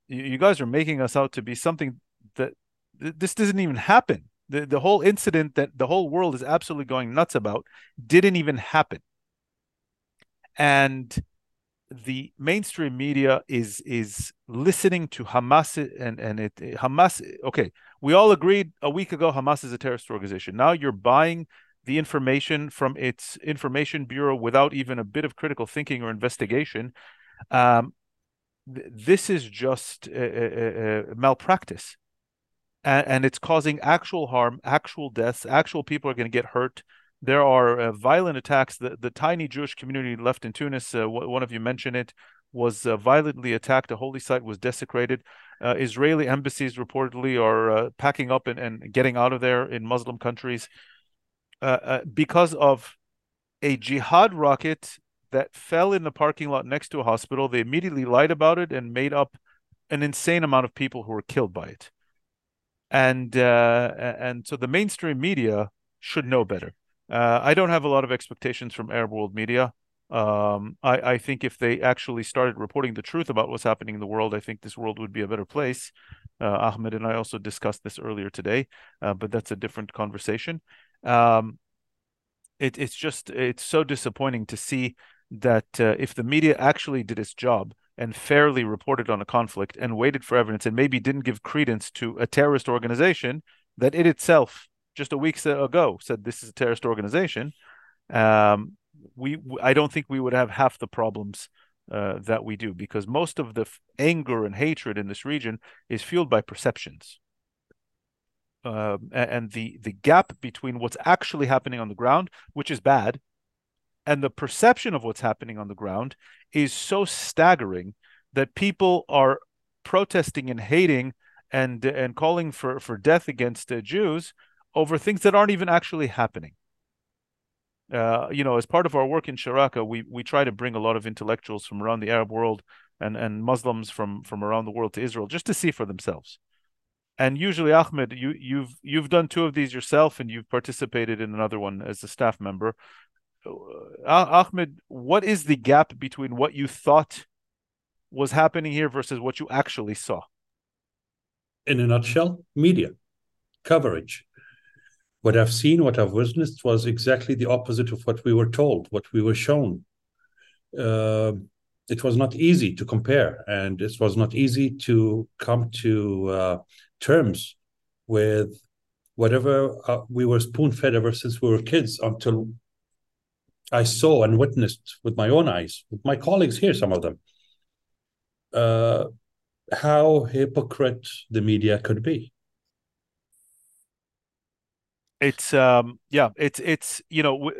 you guys are making us out to be something that this doesn't even happen. The, the whole incident that the whole world is absolutely going nuts about didn't even happen. And the mainstream media is is listening to Hamas and and it Hamas okay we all agreed a week ago Hamas is a terrorist organization. Now you're buying the information from its information bureau without even a bit of critical thinking or investigation um, th- this is just a, malpractice and, and it's causing actual harm, actual deaths, actual people are going to get hurt. There are uh, violent attacks. The, the tiny Jewish community left in Tunis, uh, one of you mentioned it, was uh, violently attacked. A holy site was desecrated. Israeli embassies reportedly are packing up and, and getting out of there in Muslim countries uh, because of a jihad rocket that fell in the parking lot next to a hospital. They immediately lied about it and made up an insane amount of people who were killed by it and uh, and so the mainstream media should know better. Uh, I don't have a lot of expectations from Arab world media. Um, I, I think if they actually started reporting the truth about what's happening in the world, I think this world would be a better place. Uh, Ahmed and I also discussed this earlier today, uh, but that's a different conversation. Um, it, it's just it's so disappointing to see that uh, if the media actually did its job, and fairly reported on a conflict and waited for evidence and maybe didn't give credence to a terrorist organization that it itself just a week ago said this is a terrorist organization um, we i don't think we would have half the problems uh, that we do because most of the anger and hatred in this region is fueled by perceptions uh, and the the gap between what's actually happening on the ground which is bad and the perception of what's happening on the ground is so staggering that people are protesting and hating and and calling for for death against uh, Jews over things that aren't even actually happening. Uh, you know, as part of our work in Sharaka, we we try to bring a lot of intellectuals from around the Arab world and and Muslims from from around the world to Israel just to see for themselves. And usually, Ahmed, you you've you've done two of these yourself, and you've participated in another one as a staff member. Uh, Ahmed, what is the gap between what you thought was happening here versus what you actually saw? In a nutshell, media coverage. What I've seen, what I've witnessed was exactly the opposite of what we were told, what we were shown. Uh, it was not easy to compare, and it was not easy to come to uh, terms with whatever uh, we were spoon fed ever since we were kids until I saw and witnessed with my own eyes, with my colleagues here, some of them, uh, how hypocrite the media could be. It's um yeah, it's it's you know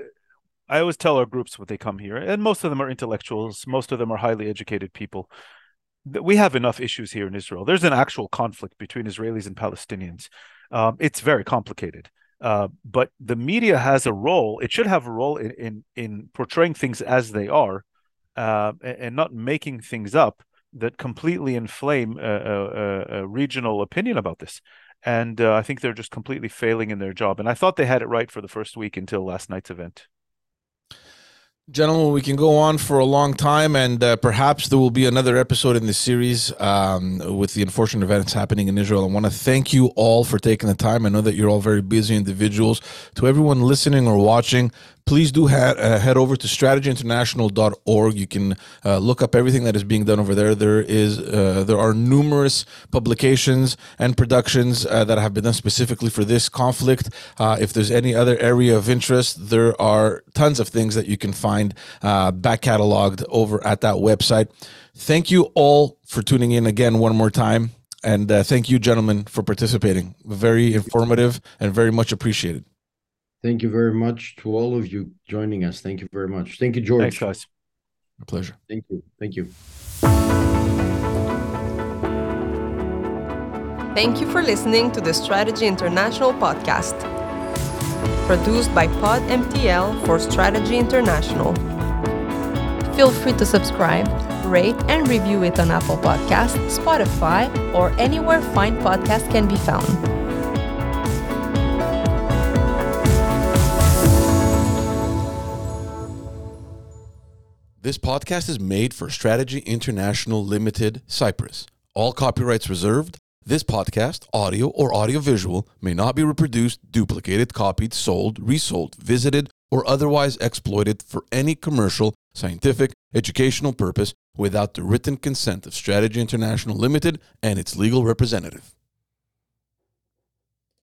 I always tell our groups when they come here, and most of them are intellectuals, most of them are highly educated people. That we have enough issues here in Israel. There's an actual conflict between Israelis and Palestinians. Um, it's very complicated. Uh, but the media has a role. It should have a role in in, in portraying things as they are, uh, and not making things up that completely inflame a, a, a regional opinion about this. And uh, I think they're just completely failing in their job. And I thought they had it right for the first week until last night's event. Gentlemen, we can go on for a long time, and uh, perhaps there will be another episode in this series um, with the unfortunate events happening in Israel. I want to thank you all for taking the time. I know that you're all very busy individuals. To everyone listening or watching, please do head, uh, head over to strategyinternational.org. You can uh, look up everything that is being done over there. There is uh, there are numerous publications and productions uh, that have been done specifically for this conflict. Uh, if there's any other area of interest, there are tons of things that you can find uh, back cataloged over at that website. Thank you all for tuning in again one more time. And thank you, gentlemen, for participating. Very informative and very much appreciated. Thank you very much to all of you joining us. Thank you very much. Thank you, George. Thanks, guys. A pleasure. Thank you. Thank you. Thank you for listening to the Strategy International podcast, produced by Pod MTL for Strategy International. Feel free to subscribe, rate, and review it on Apple Podcasts, Spotify, or anywhere fine podcasts can be found. This podcast is made for Strategy International Limited, Cyprus. All copyrights reserved. This podcast, audio or audiovisual, may not be reproduced, duplicated, copied, sold, resold, visited, or otherwise exploited for any commercial, scientific, educational purpose without the written consent of Strategy International Limited and its legal representative.